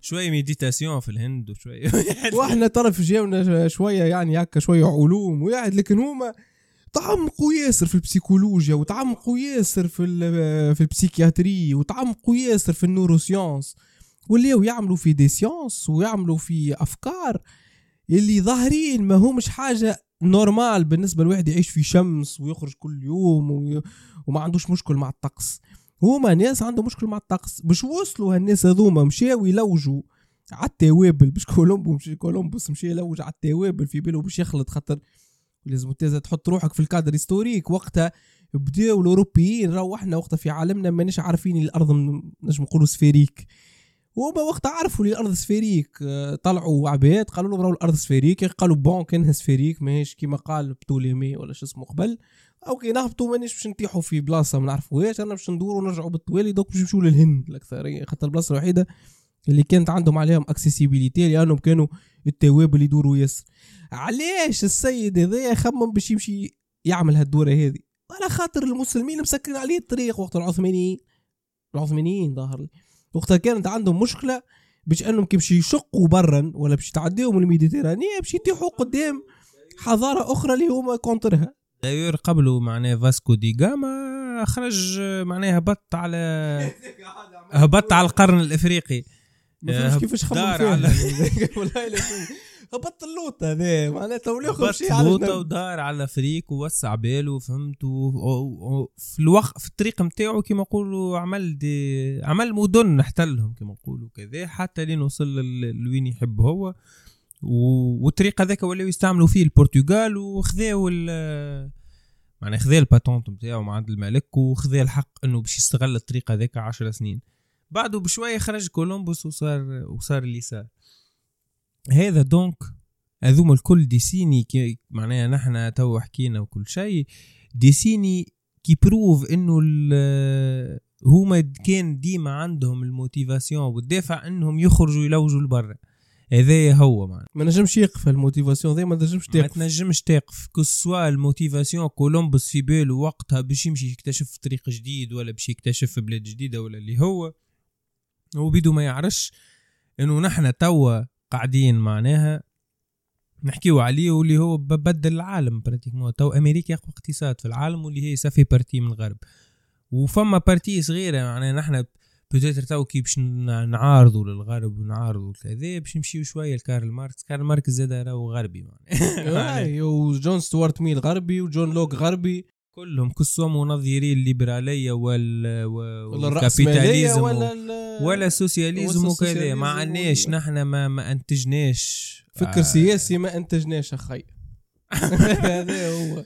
شوية méditation في الهند وشويه وإحنا طرف جاونا شوية يعني هكا شوية علوم وياعد لكن هما تعمقوا ياسر في البسيكولوجيا وتعمقوا ياسر في في ال psychiatrie وتعمقوا ياسر في ال neurosciences ولاو يعملوا في des sciences ويعملوا في أفكار اللي ظاهرين ما هو مش حاجة normal بالنسبة لواحد يعيش في شمس ويخرج كل يوم وما عندوش مشكل مع الطقس. هما ناس عندهم مشكل مع الطقس. باش وصلوا هالناس هذوما مشاو يلوجوا على التوابل. باش كولومبو مشي كولومبوس مشي يلوج على التوابل في باله باش يخلط خاطر لازم تحط روحك في ال cadre historique وقتها بداو الأوروبيين راهو إحنا وقتها في عالمنا ماناش عارفين الأرض نجم نقولوا sphérique. وهما وقتها عرفوا لي الأرض sphérique. آه، طلعوا عباد قالوا لهم راهو الأرض sphérique. قالوا bon كانها سفيريك ماهيش كيما قال بتوليمي ولا شو اسمه قبل. OK نهبطوا مانيش باش نطيحوا في بلاصة ما نعرفوهاش أنا باش ندوروا ونرجعوا بالطوالي donc باش نمشوا للهند الأكثرية خاطر البلاصة الوحيدة اللي كانت عندهم عليهم accessibilité لأنهم كانوا التوابل يدوروا ياسر. علاش السيد هذا خمم باش يمشي يعمل هالدورة هذه؟ على خاطر المسلمين مسكرين عليه الطريق وقت العثمانيين. العثمانيين ظهر لي. وقتها كانت عندهم مشكلة باش أنهم كي يشقوا برا ولا باش يتعداو من ال Méditerranée باش يطيحوا قدام حضارة أخرى اللي هما كونترها. دايور قبله معناه فاسكو دي جاما خرج معناه هبط على هبط على القرن الإفريقي. ما فهمش آه، كيفاش خمم على-. هبط اللوط هذا معناتها ولا هبط شيء على لوطه الجنب. ودار على افريق ووسع باله فهمت في الوقت في الطريق نتاعو كيما نقولوا عمل دي عمل مدن احتلهم كيما نقولوا كذا حتى لين وصل لوين يحب هو. والطريق هذاك ولاو يستعملوا فيه البرتغال وخذاو معناها خذا ال patente نتاعو مع عند الملك وخذا الحق إنه باش يستغل الطريق هذاك عشر سنين. بعده بشوية خرج كولومبوس وصار وصار اليسار هذا donc هذوما الكل des signes qui معناها نحن تو حكينا وكل شيء. des signes qui prouvent إنه هما كان ديما عندهم ال motivation والدافع إنهم يخرجوا يلوجوا لبرا. هذا هو معناها. ما نجمش يقف ال motivation ذي ما نجمش ما تقف تنجمش تقف. que ce soit ال motivation كولومبوس في باله وقتها باش يمشي يكتشف طريق جديد ولا باش يكتشف بلاد جديدة ولا اللي هو هو بيدو ما يعرفش إنه نحن توا قاعدين معناها نحكيو عليه واللي هو بدل العالم pratiquement تو أمريكا اقوى اقتصاد في العالم واللي هي ça fait partie من الغرب. وفما partie صغيره معناها نحن peut-être تو كي باش نعارضوا للغرب ونعارضوا كذا. باش نمشيو شوية لكارل ماركس. كارل ماركس زاد راهو غربي معناها. اي وجون ستوارت ميل غربي وجون لوك غربي. كلهم كلهم منظرين الليبرالية وال وال capitalisme ولا ال- ولا ال socialisme وكذا. ما عندناش نحن ما ما أنتجناش. فكر سياسي ما أنتجناش أخي. هذا هو.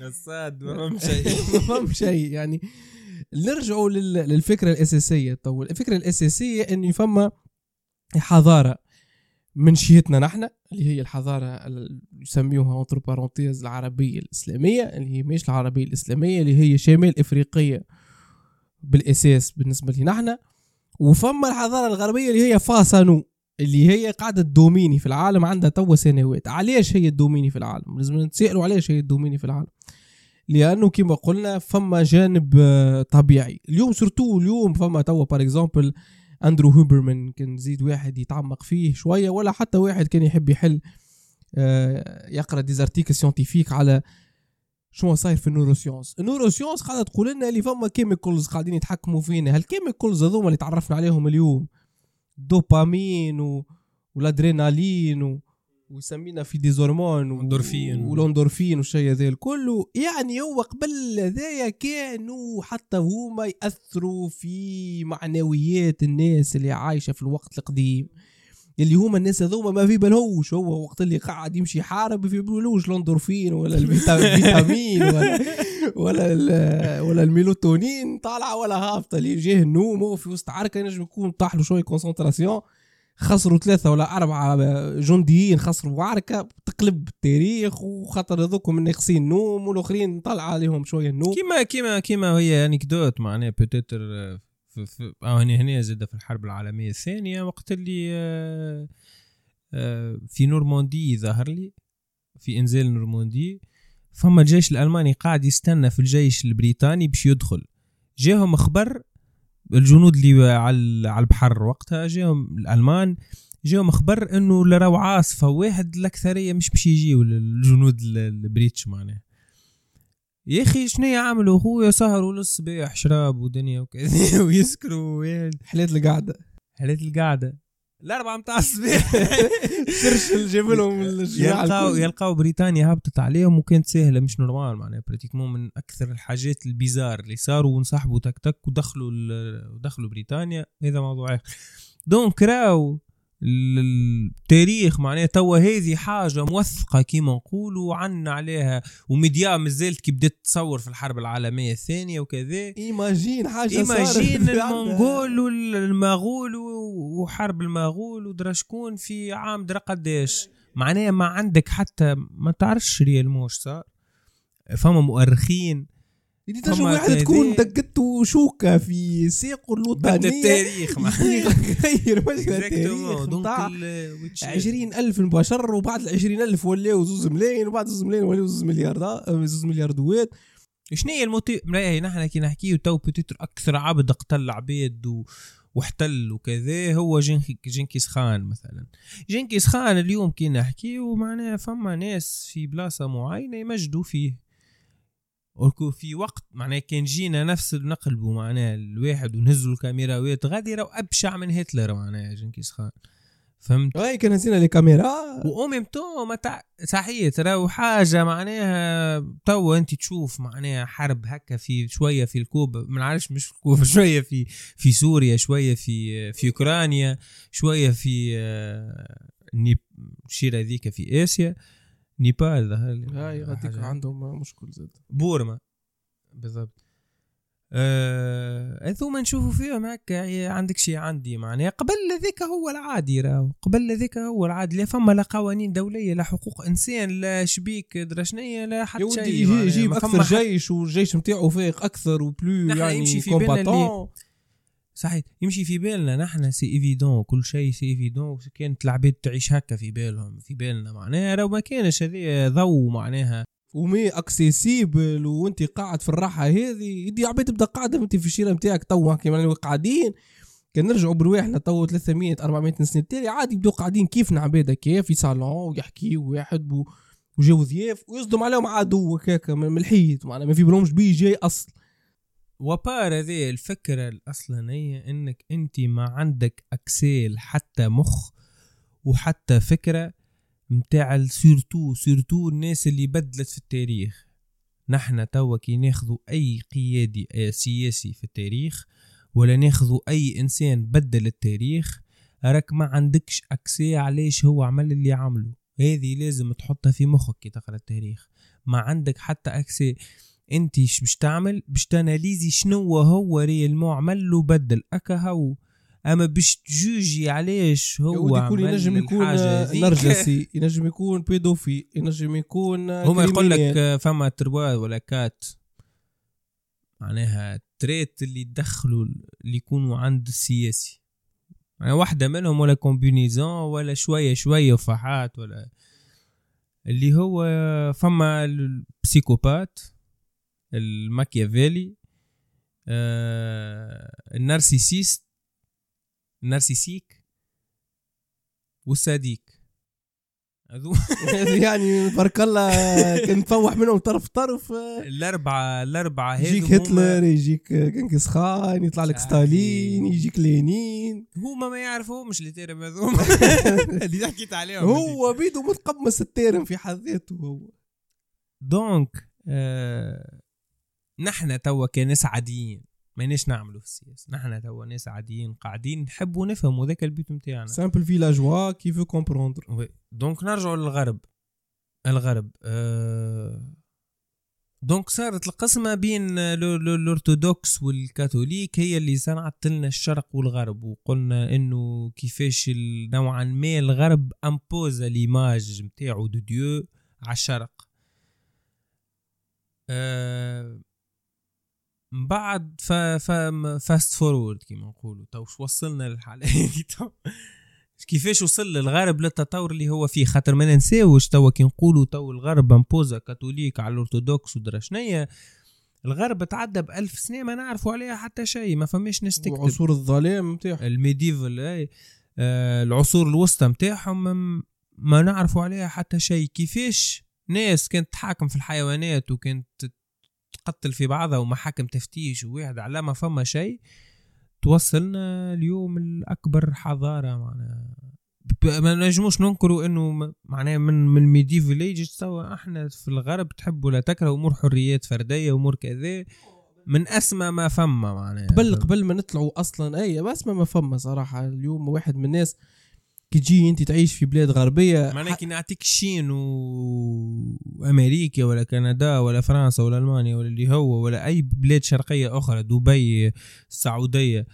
الصاد ما فهم شيء يعني. نرجعوا لل- للفكرة الأساسية. تو الفكرة الأساسية انه فما حضاره من شيرتنا نحن اللي هي الحضارة اللي يسميوها entre parenthèses العربية الإسلامية اللي هي مش العربية الإسلامية اللي هي شمال إفريقية بالأساس بالنسبة لي نحن. وفما الحضارة الغربية اللي هي face à nous اللي هي قاعدة ت dominer في العالم عندها توا سنوات. علاش هي ت dominer في العالم؟ لازم نتسائلوا علاش هي ت dominer في العالم. لأنه كما قلنا فما جانب آه، طبيعي. اليوم surtout اليوم فما توا par exemple اندرو هوبرمان كان زيد واحد يتعمق فيه شوية ولا حتى واحد كان يحب يحل آه، يقرأ des articles scientifiques على شنو صاير في ال neurosciences ال neurosciences قاعدة تقول لنا اللي فما chemicals قاعدين يتحكموا فينا. هال chemicals هذوما اللي تعرفنا عليهم اليوم؟ دوبامين و... والأدرينالين و... ويسمينا في des hormones و- اندورفين. والاندورفين والشيء هذا الكل يعني هو قبل هذايا كانوا حتى هما يأثروا في معنويات الناس اللي عايشة في الوقت القديم. اللي هما الناس هذوما ما في بالهوش. هو وقت اللي قاعد يمشي يحارب في بالهوش الاندورفين ولا الفيتا- الفيتامين ولا ولا ولا الميلاتونين طالعه ولا هابطة. اللي يجيه النوم هو في وسط عركة ينجم يكون طاح له شوية concentration خسروا ثلاثة ولا أربعة جنديين خسروا معركة تقلب التاريخ وخاطر هذوكم الناقصين النوم والآخرين طلع عليهم شوية النوم. كيما كيما كيما هي anecdote معناها peut-être هنا هنا زاد في الحرب العالمية الثانية وقت اللي آه، آه، في نورماندي ظهر لي في إنزال نورماندي فما الجيش الألماني قاعد يستنى في الجيش البريطاني باش يدخل. جاهم خبر الجنود اللي على على البحر وقتها جاهم الألمان جاهم خبر إنه راهو عاصفة واحد الأكثرية مش باش يجيو الجنود ال- ال British معناها. يا أخي شنو عملوا خويا سهروا للصباح شراب ودنيا وكذا ويسكروا حليت القعدة. حليت القعدة. الأربعة متاع الصباح. شرشل جاب لهم يلقاو. يلقاو بريطانيا هبطت عليهم وكانت سهلة مش normal معناها pratiquement من أكثر الحاجات ال bizarre اللي صاروا وانسحبوا تك تك ودخلوا ودخلوا بريطانيا. هذا موضوع آخر. donc راو التاريخ معناها توا هذه حاجة موثقة كيما نقولوا عنا عليها. وميديا مازالت كي بدات تصور في الحرب العالمية الثانية وكذا. imagine صارت imagine. المنغول والمغول وحرب المغول ودرا شكون في عام درا قداش. معناها ما عندك حتى ما تعرفش réellement ش صار. فما مؤرخين اللي تنجم فما واحد كذا. تكون دقته شوكة في ساقه الوطنية التاريخ معناها غير Exactement. التاريخ نتاع ال- ألف بشر وبعد العشرين ألف ولاو زوز ملايين وبعد زوز ملايين ولاو زوز مليار زوز ملياردوات شنو هي الموتيف مراهي نحن كي نحكيو تو بتتر أكثر عبد قتل عبيد و... واحتل وكذا هو جنك- جنكيز خان مثلا. جنكيز خان اليوم كي نحكيو معناها فما ناس في بلاصة معينة يمجدوا فيه. وركو في وقت معناها كان جينا نفس نقلبوا معناها الواحد ونهزوا الكاميراوات غادي راهو ابشع من هتلر معناها جنكيز خان. فهمت؟ هاي كان هزينا لي كاميرا. وأمم تو ما تع... صحيح ترى حاجة معناها تو أنت تشوف معناها حرب هكا في شوية في الكوب ما نعرفش مش الكوب شوية في في سوريا شوية في في أوكرانيا شوية في آه، نيب الشيرة ذيك في آسيا. نيبال ظهر هاي غاديك. عندهم مشكل زاد. بورما. بالضبط. آه، هذوما نشوفوا فيهم هكا هي عندك شيء عندي معناها قبل ذيك هو العادي راهو. قبل ذيك هو العادي لا فما لا قوانين دولية لا حقوق إنسان لا شبيك درا شنيا لا حتى شيء. يجيب أكثر جيش والجيش نتاعو فايق أكثر وبلو يعني يمشي في بالنا صحيح. يمشي في بالنا نحن c'est évident كل شيء c'est évident كانت العباد تعيش هكا في بالهم في بالنا معناها لو ما كانش هذه ضوء معناها. ومي اكسيسيبل وانت قاعد في الراحة هذه يدي عباد تبدا قاعدة انت في الشيرة نتاعك تو يعني قاعدين. كان نرجعوا برواحنا تو 300 400 سنة التالي عادي يبداو قاعدين. كيفنا عباد هكا؟ في صالون ويحكي واحد وجاو ضياف ويصدم عليهم عدو هكاكا من الحيط معناها ما في بالهمش بيه جاي أصل. وبار هذه الفكرة الأصلانية إنك أنت ما عندك أكسيل حتى مخ وحتى فكرة متاع surtout surtout الناس اللي بدلت في التاريخ. نحن توا كي ناخذوا أي قيادي آه، سياسي في التاريخ ولا ناخذوا أي إنسان بدل التاريخ راك ما عندكش accès علاش هو عمل اللي عمله. هذه لازم تحطها في مخك كي تقرأ التاريخ. ما عندك حتى accès انت باش تعمل؟ باش ت analyser شنو هو réellement عمل له بدل. أكا هو أما باش تجوجي علاش هو يكون ينجم يكون آه،. نرجسي ينجم يكون pédophile ينجم يكون آه، هما يقول لك فما trois ولا quatre. معناها traits اللي يدخلوا اللي يكونوا عند السياسي. يعني واحدة منهم ولا combinaison ولا شوية شوية فحات ولا اللي هو فما ال psychopathe. الماكيافيلي آه ال narcissiste ال narcissique وال sadique هذو يعني بارك الله كان نفوح منهم طرف طرف. الأربعة الأربعة هذو يجيك هتلر يجيك جنكيز خان يطلع لك. ستالين يجيك لينين. هما ما يعرفوهمش اللي تيرم هذوما اللي حكيت عليهم. هو بيدو متقمص التيرم في حد ذاته هو. donc آه نحن توا كناس عاديين ماناش نعملوا في السياسة. نحن توا ناس عاديين قاعدين نحبوا نفهموا ذاك البيت نتاعنا simple voilà ce qu'il faut comprendre oui. donc نرجعوا للغرب. الغرب آه donc صارت القسمة بين ال- ال- الأرثوذكس والكاثوليك هي اللي صنعت لنا الشرق والغرب وقلنا إنه كيفاش نوعا ما الغرب impose l'image نتاعو de Dieu على الشرق. آه من بعد ف ف fast forward كيما نقولوا. تو وصلنا للحالة تو؟ كيفاش وصل للغرب للتطور اللي هو فيه؟ خاطر ما ننساوش توا كي نقولوا تو الغرب imposa كاثوليك على الأرثوذكس ودرا شنيا الغرب تعدى بألف سنة ما نعرفوا عليها حتى شيء ما فماش ناس تكتب عصور الظلام نتاعو ال médiéval et آه العصور الوسطى متاعهم ما- ما نعرفوا عليها حتى شيء. كيفاش ناس كانت تحاكم في الحيوانات وكانت تقتل في بعضها ومحاكم تفتيش وواحد على ما فما شيء توصلنا اليوم الأكبر حضارة معناها. ما نجموش ننكروا إنه معناها من من ال medieval age توا إحنا في الغرب تحبوا لا تكرهوا أمور حريات فردية أمور كذا من أسمى ما فما معناها. قبل قبل ما نطلعوا أصلا أي بس ما ما فما صراحة. اليوم واحد من الناس كي تجي انت تعيش في بلاد غربية معناها كي نعطيك الصين و... وامريكا ولا كندا ولا فرنسا ولا ألمانيا ولا اللي هو ولا أي بلاد شرقية أخرى دبي السعودية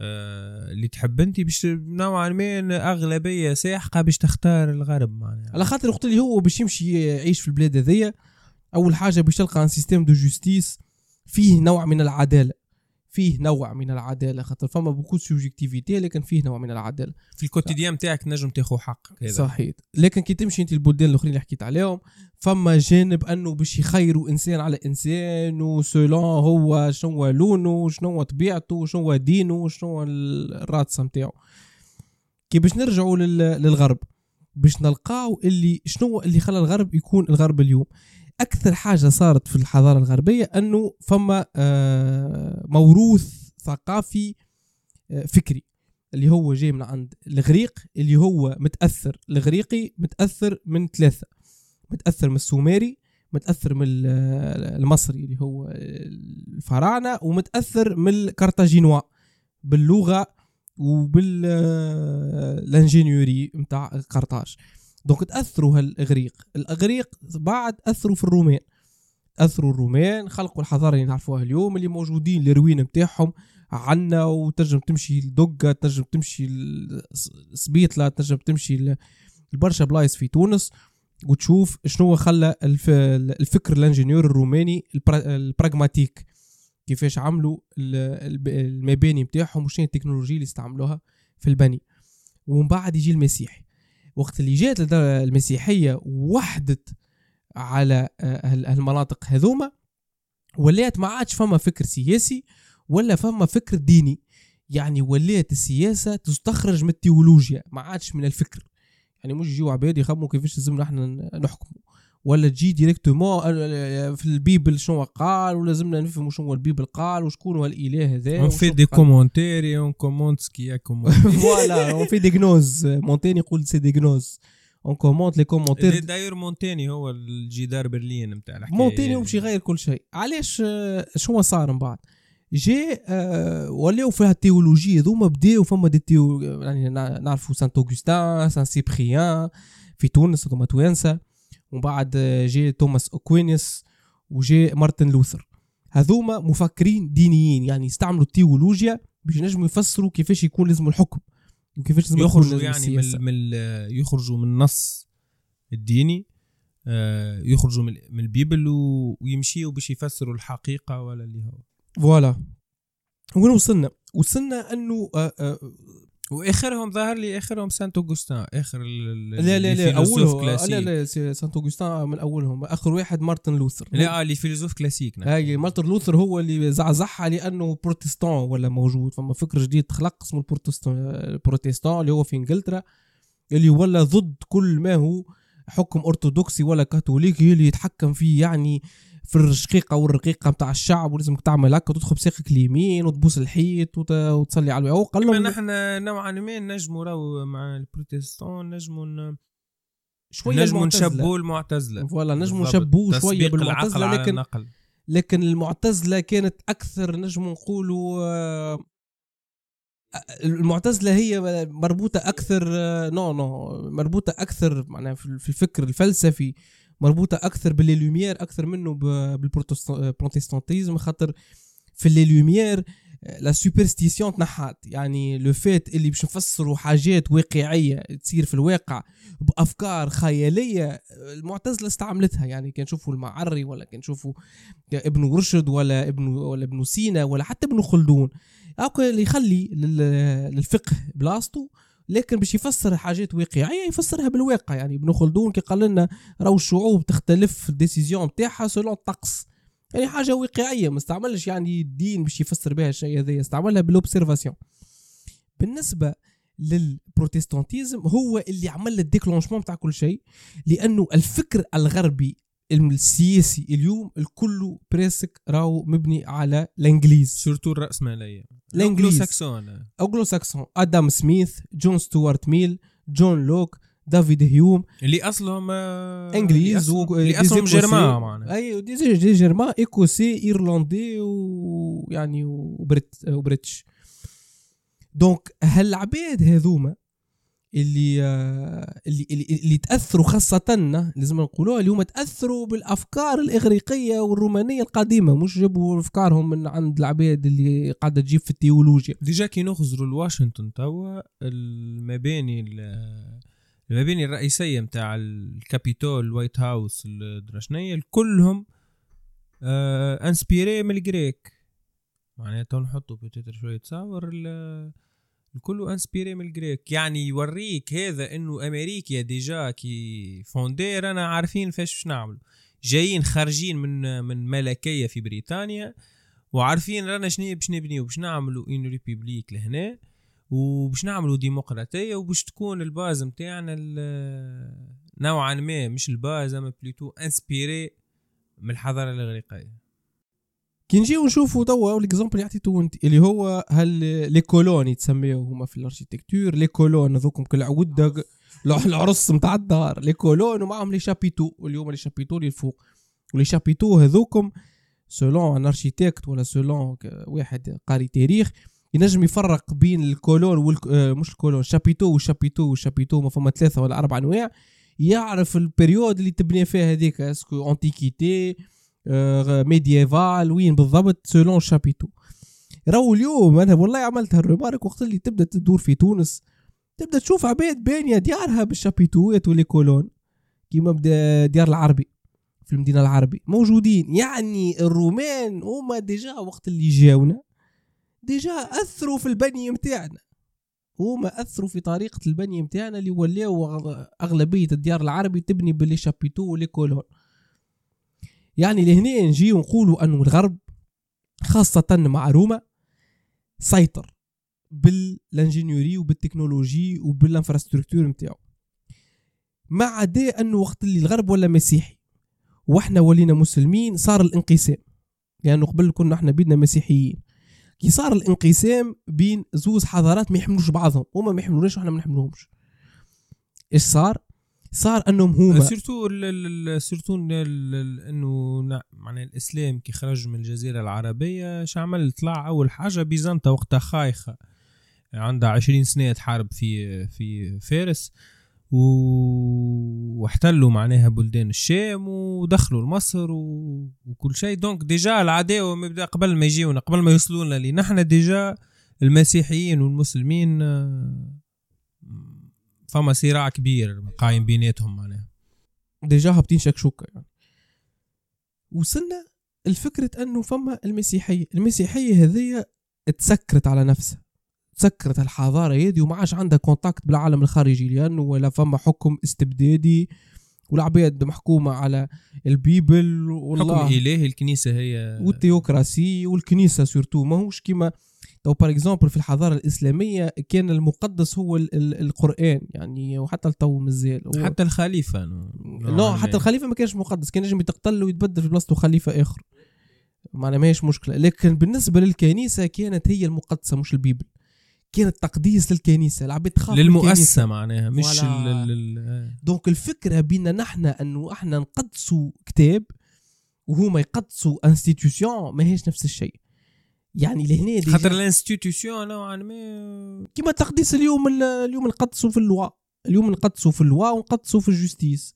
آه اللي تحب انت باش نوعا ما أغلبية ساحقة باش تختار الغرب معناها. على خاطر وقت اللي هو باش يمشي يعيش في البلاد هذيا أول حاجة باش تلقى un système de justice فيه نوع من العدالة. فيه نوع من العدالة خاطر فما beaucoup subjectivité لكن فيه نوع من العدالة. في ال quotidien تاعك نجم تاخو حقك صحيح. لكن كي تمشي أنت البلدان الأخرين اللي حكيت عليهم فما جانب أنه باش يخيروا إنسان على انسان و selon هو شنو لونه شنو طبيعته شنو دينه شنو ال race نتاعو كي باش نرجعوا لل- للغرب باش نلقاو اللي شنو اللي خلى الغرب يكون الغرب اليوم. أكثر حاجة صارت في الحضارة الغربية أنه فما آه، موروث ثقافي آه، فكري اللي هو جاي من عند الغريق اللي هو متأثر الغريقي متأثر من ثلاثة متأثر من السومري متأثر من ال- المصري اللي هو الفراعنة ومتأثر من الكارتاجينوا باللغة وبال ingénierie نتاع قرطاج donc تأثروا هالإغريق. الإغريق بعد أثروا في الرومان. أثروا الرومان خلقوا الحضارة اللي نعرفوها اليوم اللي موجودين ال ruines نتاعهم عنا وتنجم تمشي لدقة تنجم تمشي لسبيطلة تنجم تمشي لبرشا بلايص في تونس. وتشوف شنو خلى الفكر ال ingénieur الروماني ال pragmatique. كيفاش عملوا المباني نتاعهم وشنو التكنولوجيا اللي استعملوها في البني. ومن بعد يجي المسيحي. وقت اللي جات المسيحية وحدت على آه، المناطق هذوما ولات ما عادش فما فكر سياسي ولا فما فكر ديني. يعني ولات السياسة تستخرج من التيولوجيا ما عادش من الفكر. يعني مش يجيو عباد يخموا كيفاش لازمنا إحنا نحكموا. ولا تجي directement في ال Bible شنو قال ولازمنا نفهموا شنو ال Bible قال وشكون هو الاله هذا on fait des commentaires on commente ce que voilà on fait des gloses مونتيني يقول c'est des gloses on commente les commentaires d'ailleurs مونتيني هو الجدار برلين نتاع الحكاية مونتيني هو باش يغير كل شيء علاش شنو صار من بعد جي آه ولاو فيها التيولوجيا ذوما بداو فما دي تيو يعني نعرفوا سانت اوغستان سان سيبريان في تونس هذوما توانسه ومن بعد جي توماس اوكوينيس وجي مارتن لوثر. هذوما مفكرين دينيين يعني يستعملوا التيولوجيا باش ينجموا يفسروا كيفاش يكون لازم الحكم وكيفاش لازم يخرجوا يعني من, من يخرجوا من النص الديني آه، يخرجوا من ال Bible ويمشيوا باش يفسروا الحقيقة ولا اللي هو. voilà. وين وصلنا؟ وصلنا أنه آه، آه، وآخرهم ظهر لي آخرهم سانت أوغستان آخر لا لا لا اولهم لا لا سانت أوغستان من أولهم. آخر واحد مارتن لوثر. لا اللي فيلسوف كلاسيك نعم. هاي مارتن لوثر هو اللي زعزعها لأنه protestant ولا موجود. فما فكر جديد تخلق اسمه ال protestant اللي هو في إنجلترا اللي ولا ضد كل ما هو حكم أرثوذكسي ولا كاثوليكي اللي يتحكم فيه. يعني في الرشقيقة والرقيقة نتاع الشعب ولازمك تعمل هكا وتدخل بساقك اليمين وتبوس الحيط وتصلي على الوعو قال لهم نحن نوعا ما نجموا راهو مع ال protestants نجموا شوية نجموا نشبوا المعتزلة. voilà نجموا نشبوا شوية بالمعتزلة لكن لكن المعتزلة كانت أكثر نجموا نقولوا آه، المعتزلة هي مربوطة أكثر non non مربوطة أكثر معناها في الفكر الفلسفي. مربوطة أكثر بال les Lumières أكثر منه بال protestantisme خاطر في les Lumières la superstition تنحات. يعني le fait اللي باش نفسروا حاجات واقعية تصير في الواقع بأفكار خيالية المعتزلة استعملتها. يعني كان نشوفوا المعري ولا كان نشوفوا ابن رشد ولا ابن ولا ابن سينا ولا حتى ابن خلدون اللي يخلي للفقه بلاصتو لكن باش يفسر حاجات واقعية يفسرها بالواقع. يعني ابن خلدون كي قال لنا راهو الشعوب تختلف ال décisions نتاعها selon الطقس. يعني حاجة واقعية ما استعملش يعني الدين باش يفسر بها الشيء هذا استعملها بال observation بالنسبة لل protestantisme هو اللي عمل ال déclenchement تاع كل شيء لأنه الفكر الغربي السياسي اليوم الكل presque راهو مبني على الإنجليز. surtout الراسماليه الإنجليز. saxons anglo-saxons آدم سميث جون ستوارت ميل جون لوك دافيد هيوم. اللي أصلهم آه، إنجليز اللي اصلهم germains معنا et des germains écossais إيرلندي ويعني و Brit و British. donc هالعباد هذوما اللي اللي اللي, اللي تأثروا خاصة لازم نقولوها اللي هما تأثروا بالأفكار الإغريقية والرومانية القديمة مش جابوا أفكارهم من عند العباد اللي قاعدة تجيب في التيولوجيا. déjà كي نخزروا لواشنطن توا المباني المباني الرئيسية نتاع الكابيتول ال White House الدرشنية كلهم آه inspirés من ال grec معناتها نحطوا peut-être شوية تصاور كله inspiré من الجريك. يعني يوريك هذا إنه أمريكا déjà كي fondée رانا عارفين فاش باش نعملوا جايين خارجين من من ملكية في بريطانيا وعارفين رانا شنو باش نبنيو باش نعملوا une république لهنا وباش نعملوا ديمقراطية وباش تكون ال base نتاعنا نوعا ما مش ال base أما plutôt inspirée من الحضارة الإغريقية. كي نجيو نشوفوا توا l'exemple اللي عطيتو انت اللي هو هال les colonnes يتسميو هما في ال architecture les colonnes هذوكم كل عود العرس نتاع الدار les colonnes ومعهم les chapiteaux هما les chapiteaux اللي الفوق. و les chapiteaux هذوكم selon un architecte ولا selon واحد قاري تاريخ ينجم يفرق بين ال colonne والك... آه، مش ال colonne chapiteau وال chapiteau وال chapiteau ما فما ثلاثة ولا أربع أنواع يعرف ال période اللي تبني فيها هذيك est-ce que antiquité آه، médiéval وين بالضبط؟ selon chapiteau راهو اليوم أنا والله عملت هال remarque وقت اللي تبدأ تدور في تونس. تبدأ تشوف عباد بانيه ديارها بال chapiteau ات و les colonnes كيما ديار العربي في المدينة العربي موجودين. يعني الرومان هما déjà وقت اللي جاونا déjà أثروا في البنيه متاعنا. هما أثروا في طريقة البنيه متاعنا اللي ولاو أغلبية الديار العربي تبني بال les chapiteaux و les colonnes يعني لهنا نجي ونقولوا انه الغرب خاصة مع روما سيطر بال ingénierie وبال technologie وبال infrastructure نتاعو. ما عدا انه وقت اللي الغرب ولا مسيحي وإحنا ولينا مسلمين صار الانقسام. لأنه يعني قبل كنا إحنا بيدنا مسيحيين. كي صار الانقسام بين زوز حضارات ما يحملوش بعضهم هما ما يحملوناش وإحنا ما نحملوهمش. إيش صار؟ صار انهم هما surtout surtout إنه معناها الإسلام كي خرج من الجزيرة العربية اش عمل؟ طلع أول حاجة بيزنطة وقتها خايخة. عندها عشرين سنة تحارب في في فارس و... واحتلوا معناها بلدان الشام ودخلوا لمصر و... وكل شيء. donc déjà العداوة قبل ما يجيونا قبل ما يوصلونا لي نحن ديجا المسيحيين والمسلمين فما صراع كبير قايم بيناتهم معناها. déjà هابطين شكشوكه يعني. وصلنا الفكرة أنه فما المسيحية المسيحية هذية تسكرت على نفسها تسكرت الحضارة هذه وما عادش عندها contact بالعالم الخارجي لأنه ولا فما حكم استبدادي والعباد محكومة على ال Bible والله. حكم إلهي الكنيسة هي وال théocratie والكنيسة surtout ماهوش كيما تو par exemple في الحضارة الإسلامية كان المقدس هو القرآن يعني وحتى التو مازال حتى الخليفة non. حتى الخليفة ما كانش مقدس كان ينجم يتقتل ويتبدل في بلاصته خليفة آخر. معناها ماهيش مشكلة. لكن بالنسبة للكنيسة كانت هي المقدسة مش ال Bible. كانت تقديس للكنيسة العباد تخاف للمؤسسة معناها مش لل... donc الفكرة بينا نحن انه إحنا نقدسوا كتاب وهما يقدسوا institution ماهيش نفس الشيء. يعني لهنا خاطر ال institution نوعا ما كيما تقديس اليوم اليوم نقدسوا في ال loi اليوم نقدسوا في ال loi ونقدسوا في ال justice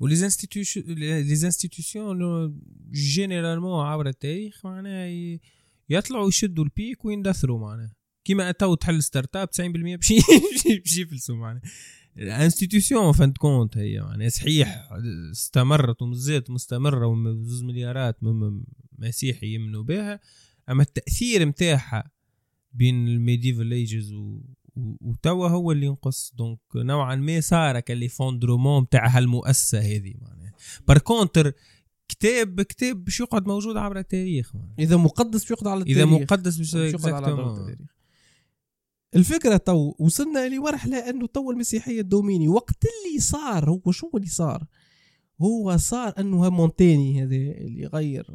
و les institutions les institutions généralement عبر التاريخ معناها يطلعوا يشدوا ال pic ويندثروا معناها. كيما تو تحل startup 90% باش باش يفلسوا معناها. ال institution en fin de compte هي يعني صحيح استمرت ومازالت مستمرة وزوز مليارات مسيحي يمنوا بها. أما التأثير نتاعها بين ال medieval ages و... وتوا هو اللي ينقص. donc نوعا ما صار كال l'effondrement نتاع هالمؤسسة هذه معناها. par contre كتاب كتاب باش يقعد موجود عبر التاريخ معناها. إذا مقدس باش يقعد على التاريخ. اذا مقدس باش يقعد على التاريخ. الفكرة تو وصلنا لمرحلة أنه تو المسيحية ال dominée وقت اللي صار هو شو اللي صار؟ هو صار أنه مونتيني هذا اللي غير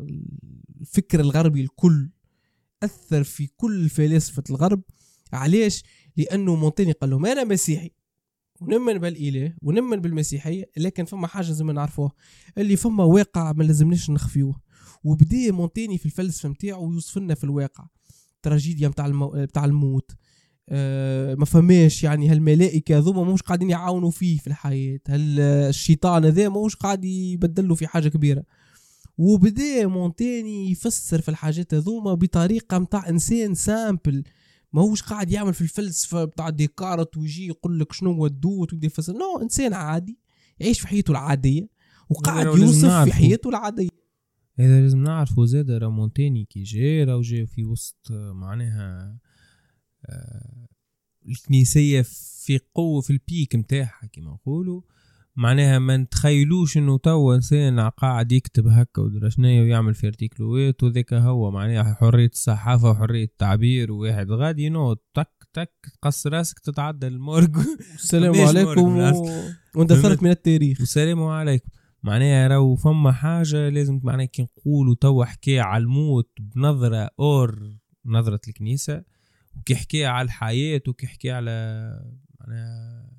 الفكر الغربي الكل. اثر في كل فلاسفه الغرب. علاش؟ لأنه مونتيني قال لهم أنا مسيحي. ونمن بالإله ونمن بالمسيحية لكن فما حاجة لازم نعرفوها اللي فما واقع ما لازمناش نخفيوه. وبدا مونتيني في الفلسفة نتاعو يوصف لنا في الواقع. تراجيديا نتاع المو... بتاع الموت. آه، ما فماش يعني هالملائكة ذوما مش قاعدين يعاونوا فيه في الحياة. هل الشيطان هذا مش قاعد يبدل في حاجة كبيرة. وبدا مونتاني يفسر في الحاجات هذوما بطريقة متاع إنسان simple. ما هوش قاعد يعمل في الفلسفة بتاع ديكارت ويجي يقول لك شنو هو ال doute ويبدأ يفسر. non إنسان عادي يعيش في حياته العادية وقاعد يوصف في حياته العادية. هذا لازم نعرفه زاد راه مونتاني كي جا راه جا في وسط معناها آه، الكنيسية في قوة في ال pic متاعها كما نقولوا. معناها ما نتخيلوش إنه توا إنسان قاعد يكتب هكا ودرا شنيا ويعمل في ارتيكلوات وذاك هو معناها حرية الصحافة وحرية التعبير وواحد غادي نو تك تك تقص راسك تتعدى المورج السلام عليكم. واندثرت من التاريخ. السلام عليكم. معناها راهو فما حاجة لازم معناها كي نقولوا توا حكاية على الموت بنظرة اور نظرة الكنيسة وكي حكي على الحياة وكي حكي على معناها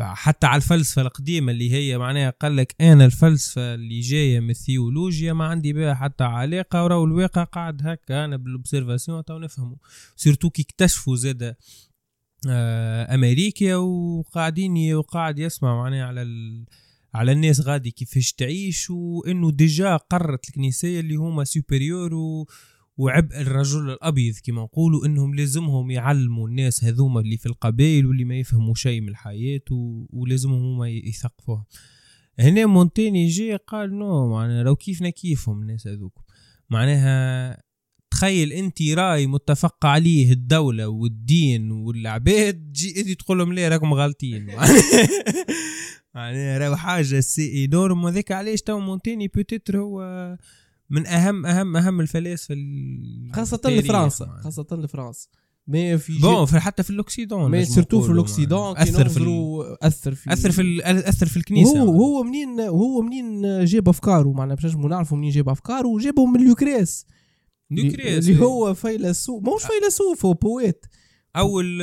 حتى على الفلسفة القديمة اللي هي معناها قال لك أنا الفلسفة اللي جاية من الثيولوجيا ما عندي بها حتى علاقة وراه الواقع قاعد هكا. أنا بال observation تو نفهمه. surtout كي اكتشفوا زاد آه، أمريكا وقاعدين وقاعد يسمع معناها على على الناس غادي كيفاش تعيش وانه déjà قررت الكنيسية اللي هما supérieurs و... وعبء الرجل الأبيض كما نقولوا إنهم لازمهم يعلموا الناس هذوما اللي في القبائل واللي ما يفهموا شيء من الحياة و... ولازمهم هما يثقفوها. هنا مونتيني جي قال non معناها لو كيفنا كيفهم الناس هذوك؟ معناها تخيل أنت رأي متفق عليه الدولة والدين والعباد تجي أنت تقول لهم ليه راكم غالطين معناها راهو حاجة c'est énorme وذاك علاش تو مونتيني peut-être هو من اهم اهم أهم الفلاسفه خاصة التاريخ لفرنسا. خاصة لفرنسا. mais في bon في حتى في ال occident mais surtout في ال occident أثر في ال- أثر في أثر في اثر في الكنيسة هو هو منين هو منين جاب أفكاره؟ معناها باش نجموا نعرفوا منين جاب أفكاره جابهم من لوكريس لوكريس اللي هو فيلسوف ماهوش فيلسوف هو poète أول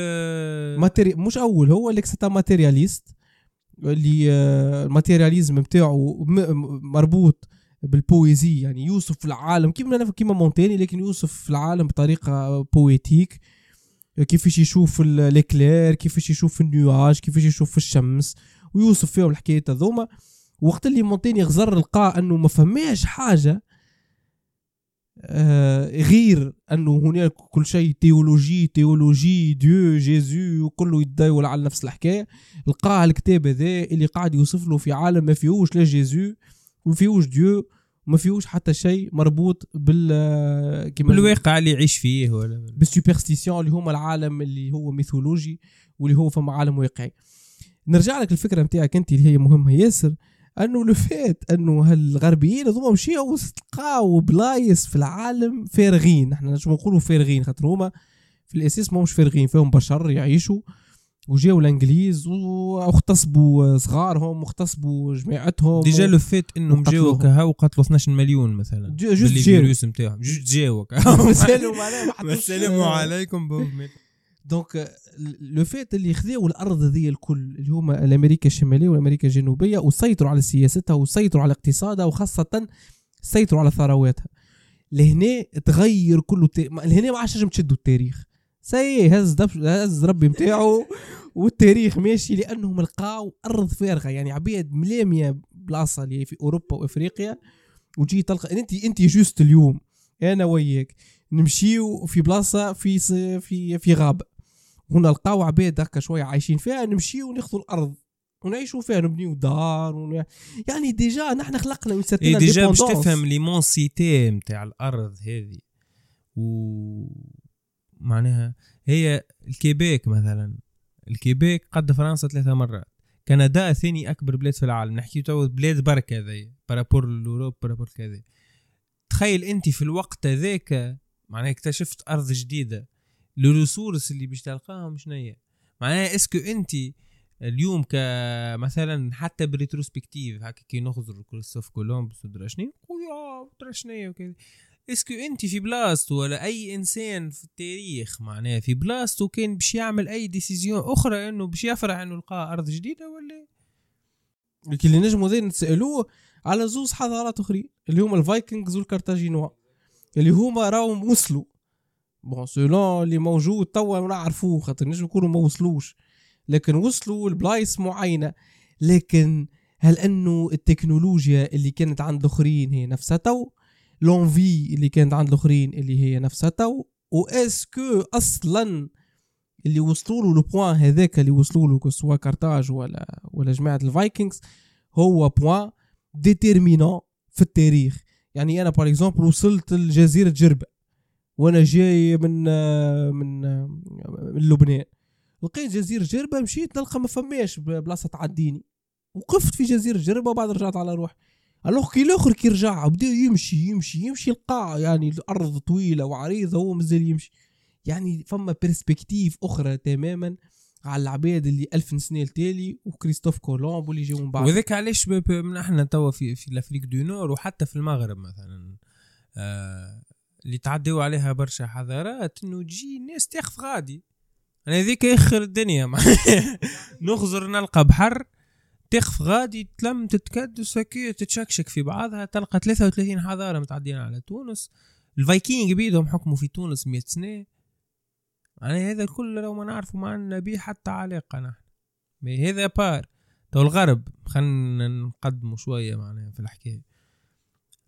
matéri... مش أول هو اللي c'est un matérialiste اللي آه، ال matérialisme م- مربوط بال poésie يعني يوصف العالم كيما كيما مونتيني لكن يوصف العالم بطريقة poétique كيفاش يشوف les éclairs كيفاش يشوف ال nuages كيفاش يشوف الشمس. ويوصف فيهم الحكايات هذوما. وقت اللي مونتيني غزر لقى أنه ما فماش حاجة آه، غير أنه هناك كل شيء théologie théologie Dieu Jésus وكله يتداول على نفس الحكاية. لقى الكتاب هذا اللي قاعد يوصف له في عالم ما فيهوش لا Jésus وما فيهوش Dieu وما فيهوش حتى شيء مربوط بال كيما بالواقع اللي يعيش فيه ولا بال superstition اللي هما العالم اللي هو ميثولوجي واللي هو فما عالم واقعي. نرجع لك الفكرة نتاعك أنت اللي هي مهمة ياسر أنه le fait أنه هالغربيين هذوما مشيو لقاو بلايص في العالم فارغين. إحنا نجم نقولوا فارغين خاطر هما في الأساس ماهمش فارغين فيهم بشر يعيشوا. وجاو الانجليز واغتصبوا صغارهم واغتصبوا جماعتهم déjà le fait انهم جاو. كهو قتلوا 12 مليون مثلا. ju- juste جاو. بالفيروس نتاعهم. juste جاو السلام عليكم. donc le fait اللي خذاو الأرض هذه الكل اللي هما الامريكا الشماليه والامريكا الجنوبيه وسيطروا على سياستها وسيطروا على اقتصادها وخاصه سيطروا على ثرواتها لهنا تغير كله الت... لهنا ما عادش تنجم تشدوا التاريخ سي هز. هز ربي نتاعو والتاريخ ماشي لانهم لقاو أرض فارغة يعني عباد ملاميه بلاصة اللي في أوروبا وأفريقيا وتجي تلقى أنت أنت juste اليوم أنا وياك نمشيو في بلاصة في. في في غابة ونلقاو عباد هكا شوية عايشين فيها نمشيو وناخذوا الأرض ونعيشوا فيها نبنيو دار ون... يعني déjà نحن خلقنا من ساتنا déjà باش. تفهم l'immensité نتاع الأرض هذه و معناها هي الكيبيك مثلا. الكيبيك قد فرنسا ثلاثة مرات. كندا ثاني أكبر بلاد في العالم. نحكي تو بلاد برك هذي. par rapport l'Europe par rapport كذا تخيل أنت في الوقت هذاك معناها اكتشفت أرض جديدة. ال ressources اللي باش تلقاهم هي معناها est-ce que أنت اليوم كمثلا حتى ب rétrospective هكا كي نخزر كريستوف كولومبوس ودرا شنو؟ خويا ودرا شنو وكذا est-ce que انت في بلاصتو ولا أي إنسان في التاريخ معناها في بلاصتو كان باش يعمل أي décision أخرى إنه باش يفرح إنه لقى أرض جديدة ولا؟ لكن اللي نجموا ذي نسالوه على زوز حضارات أخرين اللي هما الفايكنجز والكارتاجينوا اللي هما راهم وصلوا. bon selon اللي موجود توا نعرفوه خاطر نجم يكونوا ما وصلوش. لكن وصلوا لبلايص معينة. لكن هل إنه التكنولوجيا اللي كانت عند الأخرين هي نفسها تو؟ l'envie اللي كانت عند الآخرين اللي هي نفسها تو و est-ce que أصلا اللي وصلوا له ال point هذاك اللي وصلوا له سواء كارتاج ولا ولا جماعة الفايكنجز هو point déterminant في التاريخ. يعني أنا par exemple وصلت لجزيرة جربة وأنا جاي من من من لبنان. لقيت جزيرة جربة مشيت نلقى ما فماش بلاصة تعديني. وقفت في جزيرة جربة وبعد رجعت على روحي. alors كي الآخر كي رجع بدا يمشي يمشي يمشي لقى يعني الأرض طويلة وعريضة وهو مازال يمشي. يعني فما perspective أخرى تماما على العباد اللي ألف سنة التالي وكريستوف كولومب واللي جاوا من بعد. وذاك علاش من إحنا توا في في l'Afrique du Nord وحتى في المغرب مثلا آه اللي تعديو عليها برشا حضارات إنه تجي الناس تاخذ غادي. أنا هذيك آخر الدنيا نخزر نلقى بحر تخف غادي تلم تتكدس هكي تتشكشك في بعضها تلقى 33 حضارة متعدين على تونس. الفايكينج بيدهم حكموا في تونس 100 سنة. يعني هذا الكل لو ما نعرفوا ما عندنا به حتى علاقة نحن. ما هذا بار. تو الغرب خلينا نقدموا شوية معناها في الحكاية.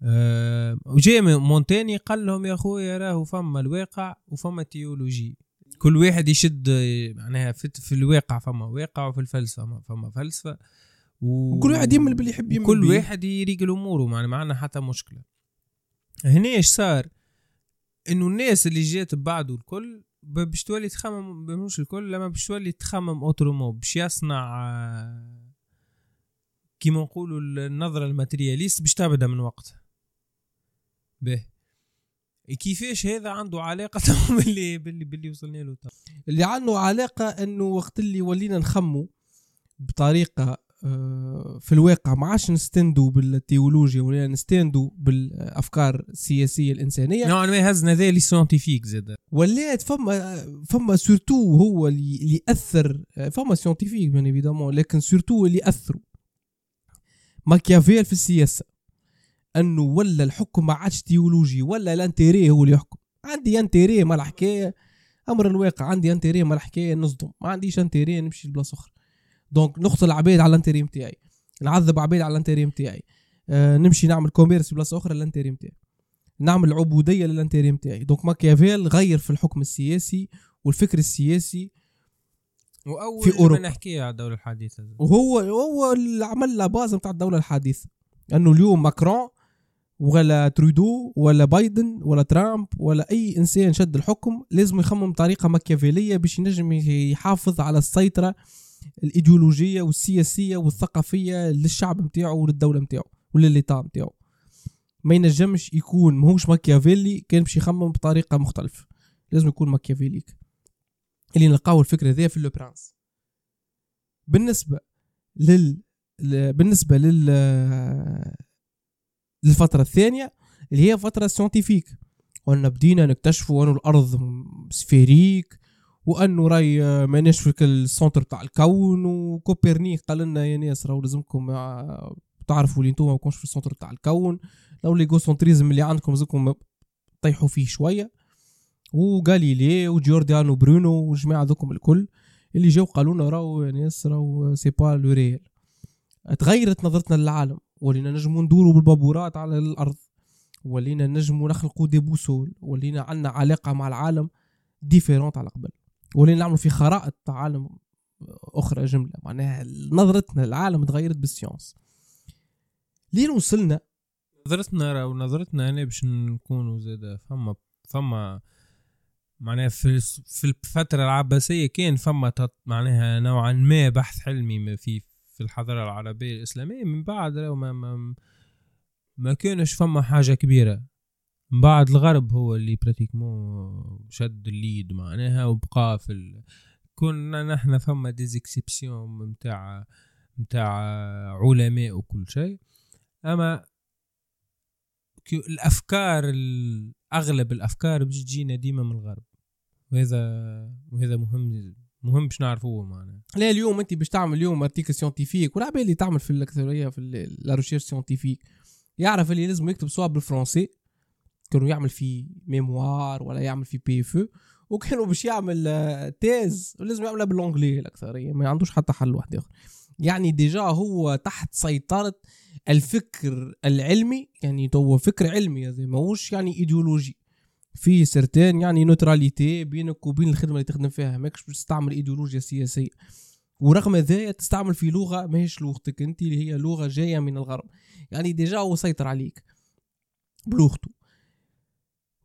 أه وجاء مونتاني قال لهم يا خويا راهو فما الواقع وفما تيولوجي. كل واحد يشد معناها في, في الواقع فما واقع وفي الفلسفة فما فلسفة. و... وكل واحد يمل باللي يحب يمل كل. واحد يريق اموره يعني ما عندنا حتى مشكلة. هنا إيش صار؟ إنه الناس اللي جات بعده الكل باش تولي تخمم مش الكل لما باش تولي تخمم اوترومو باش يصنع كيما نقولوا النظرة ال matérialiste باش تبدأ من وقتها. به. كيفاش هذا عنده علاقة تو باللي باللي باللي وصلنا له. اللي عنده علاقة إنه وقت اللي ولينا نخمموا بطريقة آه، في الواقع ما عادش نستندوا بالتيولوجيا ولا نستندوا بالأفكار السياسية الإنسانية. نوعا ما هزنا ذا les scientifiques زاد. ولات فما فما surtout هو اللي اثر فما scientifiques bien évidemment لكن surtout اللي اثروا ماكيافيل في السياسة. أنه ولا الحكم ما عادش théologie ولا l'intérêt هو اللي يحكم. عندي intérêt مال الحكاية. أمر الواقع عندي intérêt مال الحكاية نصدم. ما عنديش intérêt نمشي لبلاصة أخرى. donc نقتل عبيد على l'intérêt نتاعي نعذب عبيد على l'intérêt نتاعي آه نمشي نعمل commerce بلاصة أخرى لل intérêt نتاعي نعمل عبودية لل intérêt نتاعي donc ماكيافيل غير في الحكم السياسي والفكر السياسي واول في أوروبا. نحكي على الدولة الحديثة وهو هو اللي عمل la base نتاع الدولة الحديثة انه اليوم ماكرون ولا ترودو ولا بايدن ولا ترامب ولا أي إنسان شد الحكم لازم يخمم بطريقه ماكيافيلية باش ينجم يحافظ على السيطرة الإيديولوجية والسياسية والثقافية للشعب نتاعو وللدولة نتاعو ول l'État نتاعو ما ينجمش يكون ماهوش ماكيافيلي كان باش يخمم بطريقة مختلفة. لازم يكون machiavélique اللي نلقاو الفكرة ذي في Le Prince. بالنسبة لل بالنسبة لل للفترة الثانية اللي هي فترة scientifique وين بدينا نكتشفوا انه الأرض sphérique وانه راي آه، ماناش في ال centre تاع الكون وكوبرنيك قال لنا يا ناس راهو لازمكم آه، تعرفوا اللي أنتم ما كونش في ال centre تاع الكون. le l'égocentrisme اللي عندكم لازمكم طيحوا فيه شوية. وغاليلي وجورديانو برونو والجماعة ذوكم الكل اللي جاو قالوا لنا راهو ناس راهو c'est pas le réel تغيرت نظرتنا للعالم. ولينا نجموا ندوروا بالبابورات على الأرض. ولينا نجموا نخلقوا des boussoles ولينا عندنا علاقة مع العالم différente على قبل. ولينا نعملوا في خرائط عالم أخرى جملة. معناها نظرتنا للعالم تغيرت بال science. لين وصلنا نظرتنا ونظرتنا أنا باش نكونوا زاد فما فما معناها في في الفترة العباسية كان فما معناها نوعا ما بحث علمي في في الحضارة العربية الإسلامية. من بعد ما ما, ما كانش فما حاجة كبيرة. من بعد الغرب هو اللي pratiquement شد ال lead معناها وبقى في. كنا نحن فما des exceptions متاع متاع علماء وكل شيء. أما الأفكار ال- أغلب الأفكار باش تجينا ديما من الغرب. وهذا وهذا مهم مهم باش نعرفوه معناها. لا اليوم أنت باش تعمل اليوم article scientifique والعباد اللي تعمل في الأكثرية في la recherche scientifique يعرف اللي لازم يكتب سواء بالفرنسي. كانوا يعمل في mémoire ولا يعمل في PF وكانوا باش يعمل آه، thèse. ولازم يعملها بال anglais الأكثرية ما عندوش حتى حل واحد آخر. يعني déjà هو تحت سيطرة الفكر العلمي يعني هو فكر علمي هذا ماهوش يعني إيديولوجي. فما certaine يعني neutralité بينك وبين الخدمة اللي تخدم فيها ماكش باش تستعمل إيديولوجيا سياسية. ورغم ذلك تستعمل في لغة ماهيش لغتك أنت اللي هي لغة جاية من الغرب. يعني déjà هو سيطر عليك بلغته.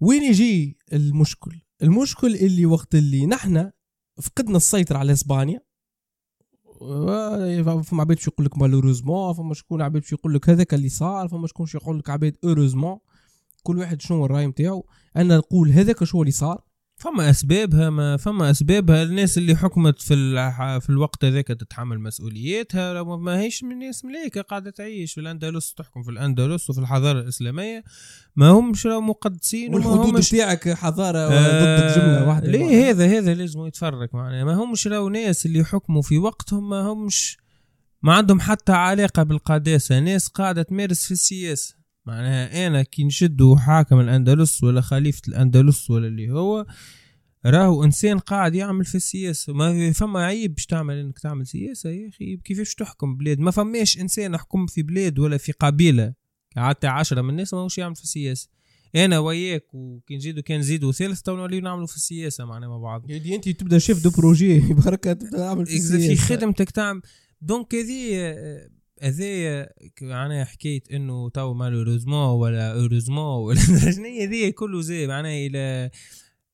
وين يجي المشكل؟ المشكل اللي وقت اللي نحن فقدنا السيطرة على إسبانيا. و- فما عباد يقول لك مالوروزمون فما شكون عباد يقول لك هذاك اللي صار فما شكون يقول لك عباد أوروزمون. كل واحد شنو الراي نتاعو. أنا نقول هذاك شو اللي صار. فما أسبابها ما فما أسبابها. الناس اللي حكمت في الح- في الوقت هذاك تتحمل مسؤولياتها ما هيش من ناس ملايكه قاعدة تعيش في الأندلس تحكم في الأندلس وفي الحضارة الإسلامية. ما همش راه مقدسين والحدود همش نتاعك حضارة ضدك جمله واحدة ليه هذا هذا لازم يتفرق معناها. ما همش راهو ناس اللي حكموا في وقتهم ما همش ما عندهم حتى علاقة بالقداسة. ناس قاعدة تمارس في السياسة. معناها أنا كي نشدوا حاكم الأندلس ولا خليفة الأندلس ولا اللي هو راهو إنسان قاعد يعمل في السياسة. ما فما عيب باش تعمل إنك تعمل سياسة يا أخي كيفاش تحكم بلاد؟ ما فماش إنسان حكم في بلاد ولا في قبيلة. قعدت عشرة من الناس ماهوش يعمل في السياسة. أنا وياك وكي نزيدو كان نزيدو ثالث تو نوليو نعملوا في السياسة معناها مع بعض. يعني أنت تبدأ شيف دو بروجي. برك تبدأ تعمل في إذا في. خدمتك تعمل دونك هذه هذه معناها حكايه إنه تو مالوريزمون ولا اوروزمون ولا شنو هي كله زي معناها إلى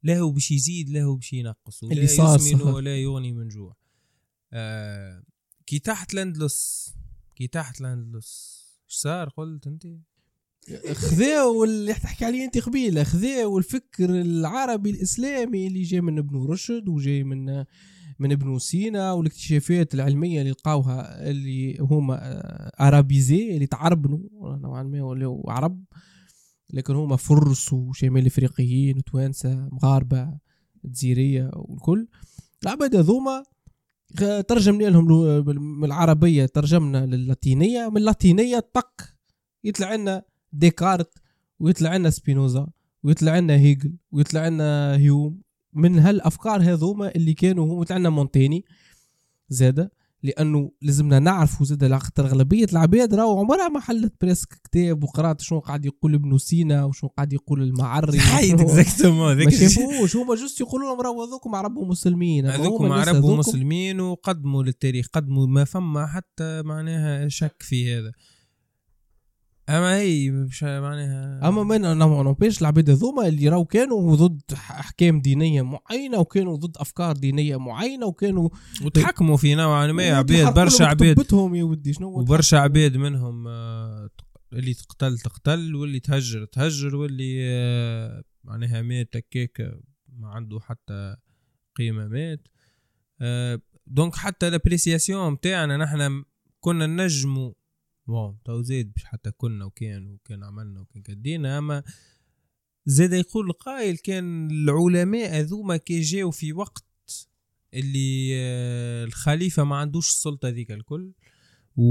له باش يزيد له باش ينقص ولا اللي صار يسمن. ولا يغني من جوع آه كي طاحت الأندلس كي طاحت الأندلس إيش صار قلت أنت خذاو اللي تحكي عليه أنت قبيلة خذاو الفكر العربي الإسلامي اللي جاي من ابن رشد وجاي من من ابن سينا والاكتشافات العلمية اللي لقاوها اللي هما آه، arabisés اللي تعربنوا نوعا ما ولاو عرب لكن هما فرس وشمال إفريقيين وتوانسة مغاربة جزيرية والكل. العباد هذوما غ- ترجمنا لهم من العربية ترجمنا للاتينيه من اللاتينية طق يطلع لنا ديكارت ويطلع لنا سبينوزا ويطلع لنا هيجل ويطلع لنا هيوم. من هالأفكار هذوما اللي كانوا هم يطلع لنا مونتيني زاده لأنه لازمنا نعرفوا زاد خاطر أغلبية العباد راهو عمرها ما حلت presque كتاب وقرأت شنو قاعد يقول ابن سينا وشنو قاعد يقول المعري حيد exactement ما شافوش هما juste يقولوا لهم راهو هذوكم عرب ومسلمين هذوكم هما عرب ومسلمين وقدموا للتاريخ قدموا ما فما حتى معناها شك في هذا. أما هي مش معناها أما ما نوبيش العباد هذوما اللي راهو كانوا ضد أحكام دينية معينة وكانوا ضد أفكار دينية معينة وكانوا وتحكموا في نوعا ما عباد برشا عباد يا ودي شنو وبرشا عباد منهم آه، اللي تقتل تقتل واللي تهجر تهجر واللي آه، معناها مات هكاك ما عنده حتى قيمة مات. آه، donc حتى ال appréciation نتاعنا نحن كنا نجموا bon تو زيد مش حتى كنا وكان وكان عملنا وكان كدينا أما زاد يقول القائل كان العلماء هذوما كي جاوا في وقت اللي آه، الخليفة ما عندوش السلطة ذيك الكل. و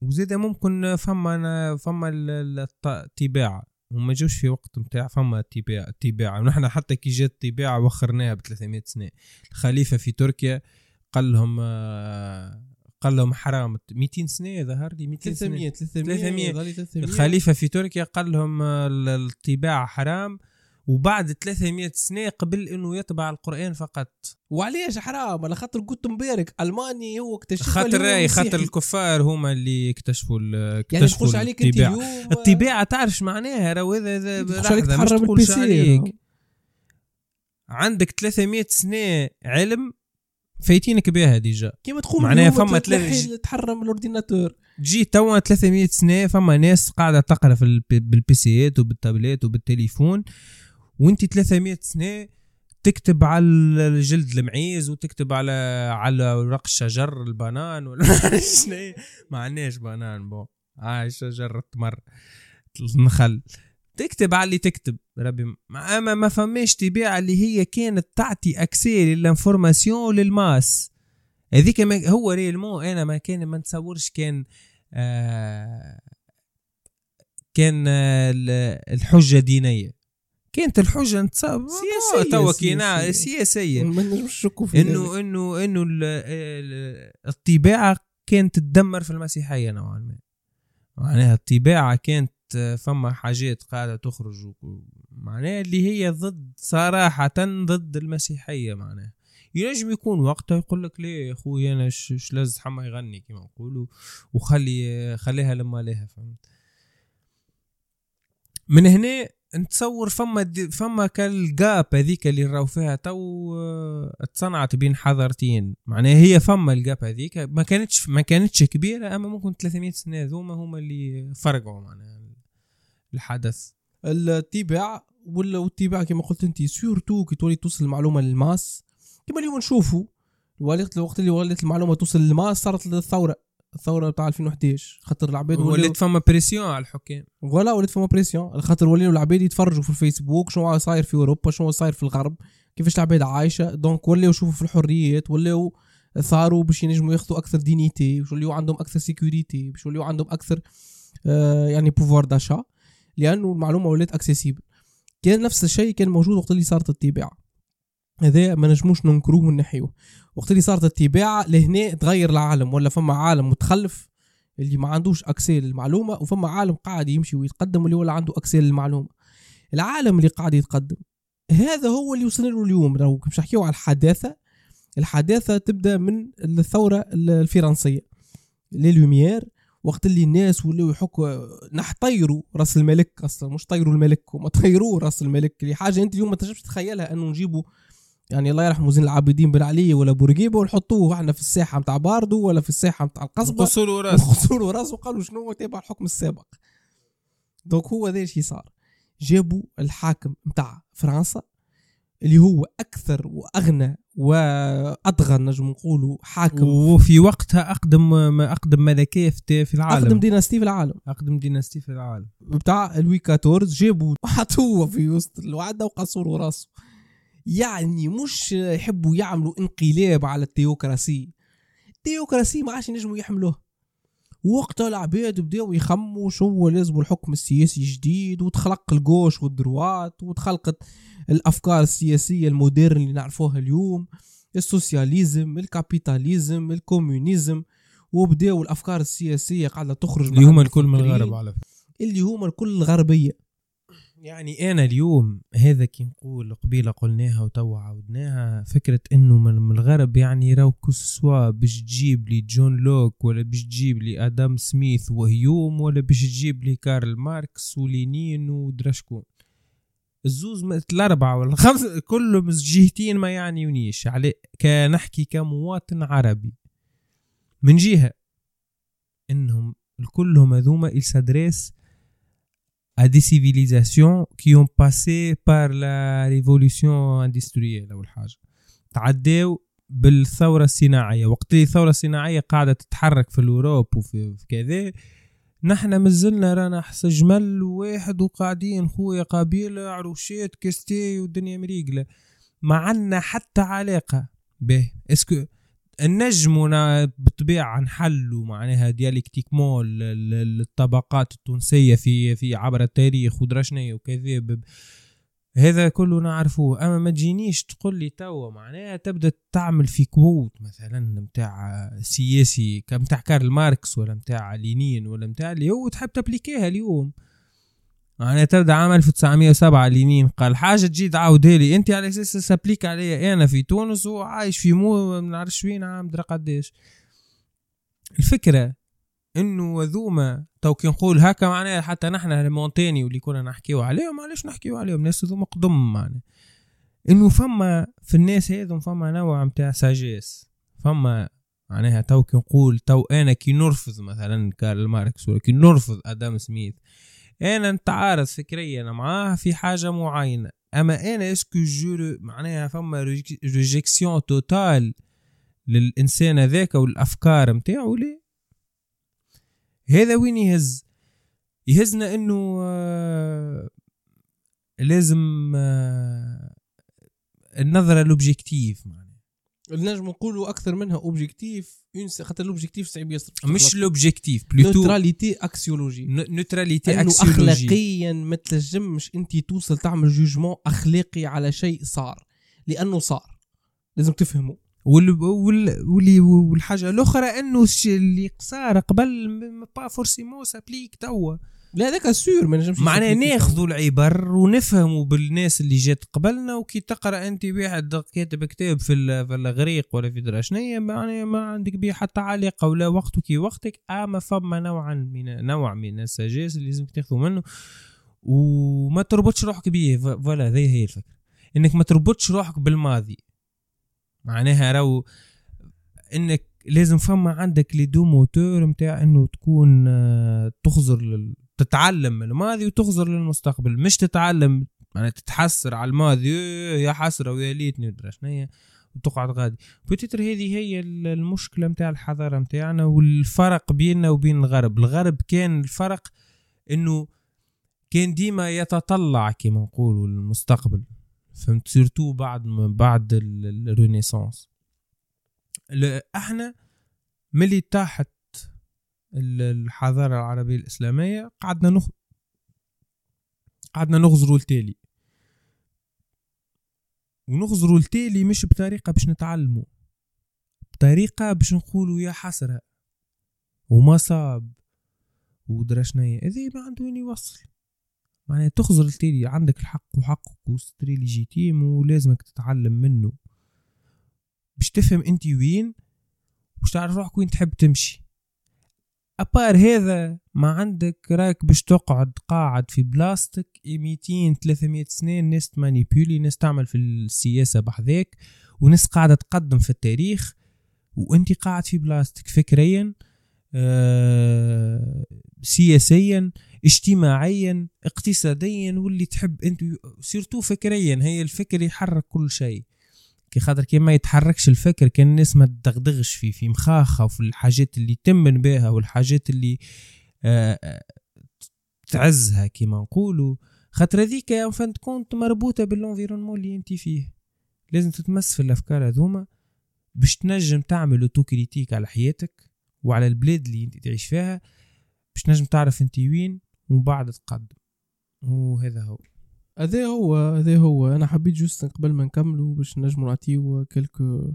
وزيد ممكن فما فما ال- ال- الطباعة وما جوش في وقت نتاع فما الطباعة الطباعة ونحن حتى كي جات الطباعة وخرناها ب 300 سنة. الخليفة في تركيا قال لهم آه، قال لهم حرام. 200 سنة ظهر لي 200 سنة. 300 300 300. ظلي 300 الخليفة في تركيا قال لهم آه، ال- الطباعة حرام وبعد 300 سنة قبل إنه يطبع القرآن فقط. وعليش حرام؟ على خاطر مبارك ألماني هو اكتشف خاطر رأي خاطر الكفار هما اللي اكتشفوا يعني اكتشفوا تقولش عليك أنت اليوم؟ الطباعة تعرف معناها؟ راهو هذا لحظة، مش تحرم تقولش عليك. سي عندك 300 سنة علم فايتينك بها déjà. كيما تقول معناها فما تلاقي- تحرم ال ordinateur. جي توا 300 سنة فما ناس قاعدة تقرأ في الب- بال PCيات وبال tabletات وبالتليفون وانت 300 سنة تكتب على الجلد المعيز وتكتب على على ورق الشجر البنان ولا شنو؟ ما عندناش بنان بو هاي شجر التمر النخل. تكتب على اللي تكتب. ربي ما- أما ما فماش طبيعه اللي هي كانت تعطي accès لل information لل masse هذيك هو réellement أنا ما كان ما نتصورش كان آه كان آه ال- الحجة دينية. كانت الحجة نتصور سياسية، توا كي نع- سياسية. سياسية. ما نجمش. انه انه إنه ال- ال- الطباعة كانت تدمر في المسيحية نوعا ما. معناها الطباعة كانت آه، فما حاجات قاعدة تخرج معناها اللي هي ضد صراحة ضد المسيحية معناها. ينجم يكون وقتها يقول لك ليه يا أخوي أنا ش ش لاز حما يغني كما نقولوا وخلي خليها لما لها فهمت؟ من هنا نتصور فما فما كالجاب هذيك اللي راهو فيها تو آه، اتصنعت بين حضارتين. معناها هي فما الجاب هذيك ما كانتش ما كانتش كبيرة أما ممكن 300 سنة هذوما هما اللي فرقوا معناها. الحدث. الاتباع ولا والاتباع كما قلت أنت surtout كي تولي توصل المعلومة لل masse. كما اليوم نشوفوا الوقت الوقت اللي ولات المعلومة توصل لل masse صارت الثورة الثورة تاع 2011 خاطر العباد ولات فما pression على الحكام. ولا ولات فما pression خاطر ولاو العباد يتفرجوا في الفيسبوك شنو صاير في أوروبا شنو صاير في الغرب كيفاش العباد عايشة. donc ولاو يشوفوا في الحريات ولاو ثاروا باش ينجموا ياخذوا أكثر dignité باش يوليو عندهم أكثر sécurité باش يوليو عندهم أكثر آه يعني pouvoir d'achat لأنه المعلومة ولات accessible كان نفس الشيء كان موجود وقت اللي صارت الطباعه هذا ما نجموش ننكروه ونحيوه وقت اللي صارت الطباعه لهنا تغير العالم ولا فما عالم متخلف اللي ما عندوش accès للمعلومة وفما عالم قاعد يمشي ويتقدم واللي ولا عنده accès للمعلومة. العالم اللي قاعد يتقدم. هذا هو اللي وصلنا له اليوم. لو باش نحكيو على الحداثة الحداثة تبدأ من الثورة الفرنسية. les Lumières وقت اللي الناس ولاو يحكوا نحيوا راس الملك أصلا مش طيروا الملك هما طيروه راس الملك اللي حاجة أنت اليوم ما تنجمش تتخيلها إنه نجيبوا يعني الله يرحمه زين العابدين بن علي ولا بورقيبة ونحطوه إحنا في الساحة نتاع باردو ولا في الساحة نتاع القصبة. قصوا راس له راسه وقالوا شنو هو تابع الحكم السابق. donc هو ذا شي صار. جابوا الحاكم نتاع فرنسا اللي هو أكثر وأغنى وأطغى نجم نقولوا حاكم. وفي وقتها أقدم ما أقدم ملكية في في العالم. أقدم dynastie في العالم. أقدم dynastie في العالم. بتاع لوي 14 جابوا حطوه في وسط القاعدة وقصروا راسه. يعني مش يحبوا يعملوا انقلاب على ال théocratie. ال théocratie ما عادش ينجموا يحملوه. وقتها العباد بداوا يخموا شو لازم الحكم السياسي جديد وتخلق ال gauche وال droite وتخلقت الأفكار السياسية ال moderne اللي نعرفوها اليوم. ال socialisme ال capitalisme ال communisme وبداوا الأفكار السياسية قاعدة تخرج اللي هما الكل من الغرب على فكرة. اللي هما الكل الغربية. يعني أنا اليوم هذا كي نقول قبيلة قلناها وتوا عاودناها فكرة إنه من الغرب يعني راو كسوا باش تجيب لي جون لوك ولا باش تجيب لي آدم سميث وهيوم ولا باش تجيب لي كارل ماركس ولينين ودرشكون الزوز الأربعة ولا الخمسه كلهم جهتين ما يعنيونيش. على كنحكي كمواطن عربي. من جهة إنهم كلهم هذوما s'adressent à des civilisations qui ont passé par la révolution industrielle أول حاجة تعداو بالثورة الصناعية. وقت اللي الثورة الصناعية قاعدة تتحرك في الأوروب وفي في كذا نحنا مازلنا رانا حس جمل واحد وقاعدين خويا قبيلة عروشات كستي والدنيا مريقلة. ما عنا حتى علاقة. به. اسكو النجم بالطبيعة نحلوا معناها ديالكتيكمون ال- ال- الطبقات التونسية في في عبر التاريخ ودرشنية وكذا هذا كله نعرفوه. أما ما تجينيش تقول لي توا معناها تبدأ تعمل في كوت مثلا نتاع سياسي كمتاع كارل ماركس ولا نتاع لينين ولا نتاع اللي هو تحب تابليكيها اليوم. معناها تبدا عام 1907 لينين قال حاجة تجي تعاودها لي. أنت على أساس سابليك عليا أنا في تونس وعايش في مو ما نعرفش وين عام درا قداش الفكرة إنه ذوما تو كي نقول هكا معناها حتى نحن المونتاني واللي كنا نحكيو عليهم علاش نحكيو عليهم؟ ناس ذوما قدم معناها؟ إنه فما في الناس هذم فما نوع متاع ساجيس. فما معناها تو كي نقول تو أنا كي نرفض مثلا كارل ماركس ولا كي نرفض آدم سميث. أنا نتعارض فكريا معاه في حاجة معينة. أما أنا est-ce que je معناها فما réjection totale للإنسان هذاك والافكار نتاعو ليه هذا وين يهز؟ يهزنا إنه آه، لازم آه، النظرة l'objectif معناها. نجم نقولوا أكثر منها objectif خاطر ال objectif صعيب ياسر. مش لوبجيكتيف بلوتو نوتراليتي اكسيولوجي نوتراليتي أنه اكسيولوجي اخلاقيا ما تنجمش أنت توصل تعمل jugement أخلاقي على شيء صار لأنه صار. لازم تفهمه وال وال واللي والحاجة الأخرى أنه اللي صار قبل با فورسيمون سابليك توا. لا هذاك سور ما نجمش فيه. ناخذوا العبر ونفهموا بالناس اللي جات قبلنا وكي تقرأ أنت واحد كاتب كتاب في في الاغريق ولا في دراشنية معناها ما عندك بيه حتى علاقة ولا وقتك كي وقتك اما فما نوعا من نوع من السجاس اللي لازم تاخذوا منه وما تربطش روحك بيه. voilà هذه هي الفكرة. إنك ما تربطش روحك بالماضي. معناها راهو إنك لازم فما عندك les deux moteurs نتاع إنه تكون آه، تخزر لل... تتعلم من الماضي وتخزر للمستقبل مش تتعلم يعني تتحسر على الماضي يا حسرة ويا ليتني ودرا وتقعد غادي. peut-être هذه هي ال- المشكلة نتاع الحضارة نتاعنا والفرق بيننا وبين الغرب. الغرب كان الفرق إنه كان ديما يتطلع كما نقولوا للمستقبل فهمت؟ سيرتو بعد بعد ال- ال- الرينيسانس. إحنا ملي ال- الحضارة العربية الإسلامية قعدنا نخ قعدنا نغزروا التالي. ونخزروا التالي مش بطريقة باش نتعلموا بطريقة باش نقولوا يا حسرة وما صاب ودرشنية هذا ما عنده وين يوصل. معناها تخزر التالي عندك الحق وحقك وستري ليجيتيم ولازمك تتعلم منه. باش تفهم أنت وين باش تعرف روحك وين تحب تمشي. أبار هذا ما عندك راك باش تقعد قاعد في بلاستيك 200 300 سنة ناس تمانيبيولي ناس تعمل في السياسة بحذاك وناس قاعدة تقدم في التاريخ وأنت قاعد في بلاصتك فكريا آه، سياسيا اجتماعيا اقتصاديا واللي تحب أنت surtout فكريا هي الفكر يحرك كل شيء. كي خاطر كي ما يتحركش الفكر كان الناس ما تدغدغش فيه في مخاخة وفي الحاجات اللي تمن بها والحاجات اللي آه، آه، تعزها كيما نقولوا. خاطر هذيك فانت conte مربوطة بال environnement اللي انت فيه. لازم تتمس في الأفكار هذوما باش تنجم تعمل autocritique على حياتك وعلى البلاد اللي انت تعيش فيها باش تنجم تعرف انت وين ومن بعد تقدم. وهذا هو. هذا هو هذا هو. أنا حبيت juste قبل ما نكملوا باش نجموا نعطيو quelques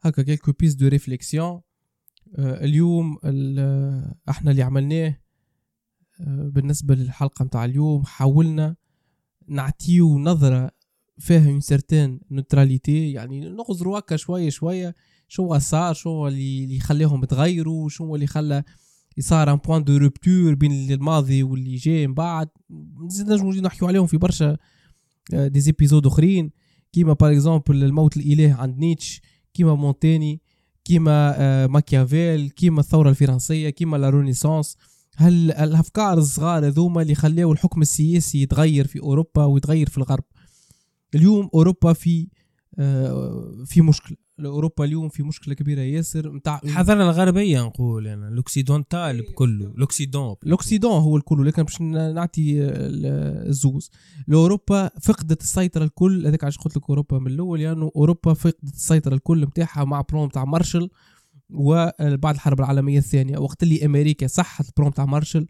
هكا quelques pistes de réflexion اليوم ال- إحنا اللي عملناه آه، بالنسبة للحلقة متاع اليوم حاولنا نعطيو نظرة فيها une certaine neutralité يعني نغزروا هكا شوية شوية شو صار شو اللي خلاهم يتغيروا شو اللي خلى صار un point de rupture بين الماضي واللي جاي من بعد. نزيد نجمو نحكيو عليهم في برشا آه، des épisodes أخرين. كيما par exemple الموت الإله عند نيتش كيما مونتاني كيما آه، ماكيافيل كيما الثورة الفرنسية كيما la Renaissance هل الأفكار الصغار هذوما اللي خلاو الحكم السياسي يتغير في أوروبا ويتغير في الغرب؟ اليوم أوروبا في آه، في مشكلة. اوروبا اليوم في مشكلة كبيرة ياسر نتاع الحضارة الغربية نقول أنا ال occidental بكله ال Occident ال Occident هو الكل لكن باش نعطي ال- الزوز. اوروبا فقدت السيطرة الكل هذاك علاش قلت لك أوروبا من الأول لأنه أوروبا فقدت السيطرة الكل نتاعها مع plan تاع مارشال وبعد الحرب العالمية الثانية. وقت اللي أمريكا صحت ال plan تاع مارشال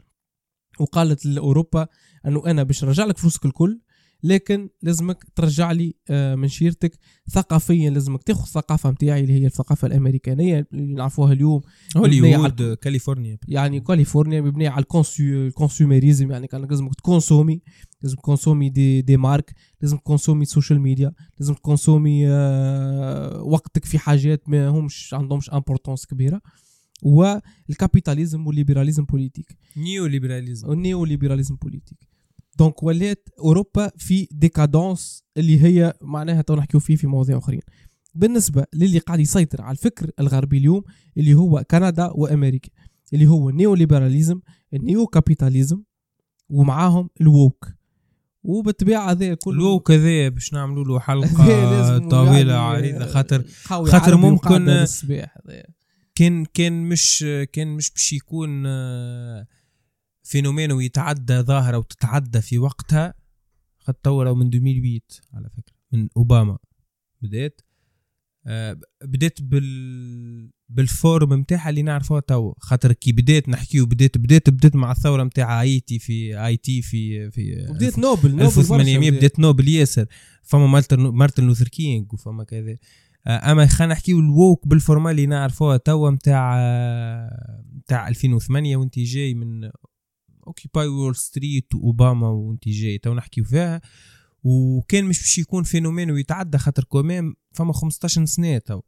وقالت لأوروبا أنه أنا باش نرجع لك فلوسك الكل لكن لازمك ترجع لي آه، من شيرتك ثقافيا لازمك تاخذ الثقافه نتاعي اللي هي الثقافة الأمريكانية اللي نعرفوها اليوم. هوليوود كاليفورنيا. يعني كاليفورنيا مبنية على ال conso ال consumérisme يعني كان لازمك تكونسومي لازم تكونسومي des des marques لازم تكونسومي social media لازم تكونسومي آه، وقتك في حاجات ما همش عندهمش importance كبيرة. وال capitalisme وال libéralisme politique néo-libéralisme وال néo-libéralisme politique donc ولات أوروبا في décadence اللي هي معناها تو نحكيو فيه في مواضيع أخرين بالنسبة للي قاعد يسيطر على الفكر الغربي اليوم اللي هو كندا وأمريكا اللي هو ال néo-libéralisme ال néo-capitalisme ومعاهم ال woke وبالطبيعة هذا كله لو كذا باش نعملوا له هذا حلقة لازم طويلة يعني عريضة خاطر خاطر ممكن- هذا. كان كان مش كان مش باش يكون آه، phénomène ويتعدى ظاهرة وتتعدى في وقتها. خد توا من 2008 على فكرة من أوباما. بدات آه، بدات بال بال forme نتاعها اللي نعرفوها توا. خاطر كي بدات نحكيو بدات بدات بدات مع الثورة نتاع آي تي في آي تي في في وبديت نوبل نوبل برشا 1800 بدات. بدات نوبل ياسر. فما مارتن لوثر كينغ وفما كذا. آه، أما خلينا نحكيو ال woke بال forme اللي نعرفوها توا نتاع نتاع 2008 وانت جاي من Occupy Wall Street واوباما وانت جاي تو نحكيو فيها. وكان مش باش يكون phénomène ويتعدى خاطر quand même فما 15 سنة تو.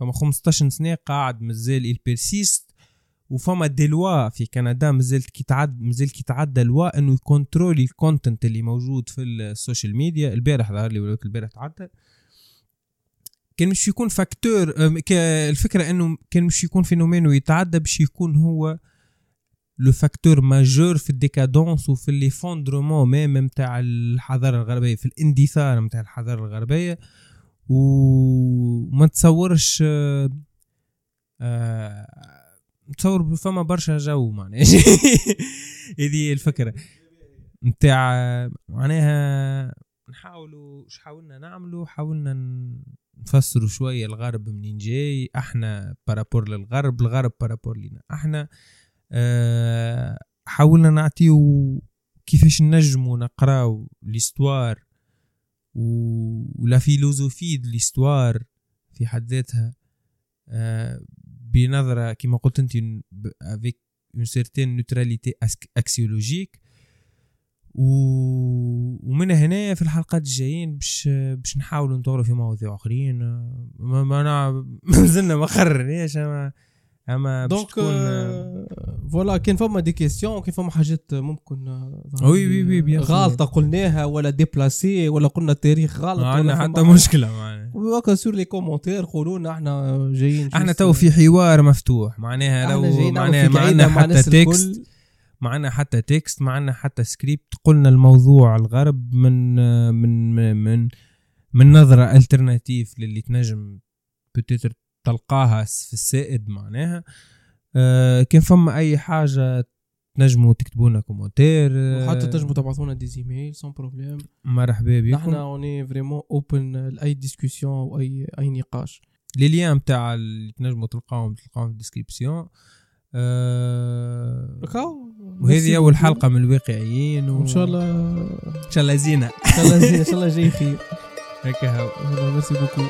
فما 15 سنة قاعد مازال ي persiste وفما des lois في كندا مازالت كي تعد مازال كي تعدى loi إنه ي contrôler ال content اللي موجود في ال social media البارح ظهر لي ولا البارح تعدى. كان مش يكون facteur ك- الفكرة إنه كان مش يكون phénomène ويتعدى باش يكون هو le facteur majeur في ال décadence وفي l'effondrement même نتاع الحضارة الغربية في الاندثار نتاع الحضارة الغربية. وما تصورش آه، آه، تصور فما برشا جو معناها. هذه الفكرة. نتاع معناها نحاولوا إيش حاولنا نعملوا؟ حاولنا نفسروا شوية الغرب منين جاي أحنا par rapport للغرب الغرب par rapport لينا. أحنا آه، حاولنا نعطيو كيفاش نجموا نقراو l'histoire ولا philosophie l'histoire في حد ذاتها آه، بنظرة كما قلت انت avec une certaine neutralité axiologique. ومن هنا في الحلقات الجايين باش باش نحاولوا نطوروا في مواضيع أخرين آه، ما ما أنا مازلنا ما قررناش أما donc آه، voilà كان فما des questions كان فما حاجات ممكن آه، oui- oui- oui، bien. غالطه قلناها ولا déplacée ولا قلنا تاريخ غلط ما ولا عندنا حتى. مشكلة معنا وهكا sur les commentaires قولوا لنا إحنا جايين إحنا تو في حوار مفتوح معناها لو معناها نعمل في ما قعدة عندنا مع حتى texte. معنا حتى texte معنا حتى سكريبت قلنا الموضوع الغرب من من من من, من نظرة alternative للي تنجم بتتر تلقاها في السائد معناها. آه كان فما أي حاجة تنجموا تكتبوا لنا commentaire آه، وحتى تنجموا تبعثونا des e-mails sans problème مرحبا نحن بكم on est vraiment open لأي discussion أو اي أي نقاش. les liens تاع اللي تنجموا تلقاهم تلقاهم في ال description هكاو وهذه أول حلقة من الواقعيين و... وان شاء الله. إن شاء الله زينة. إن شاء الله زين إن شاء الله جاي خير. هكا هاو merci beaucoup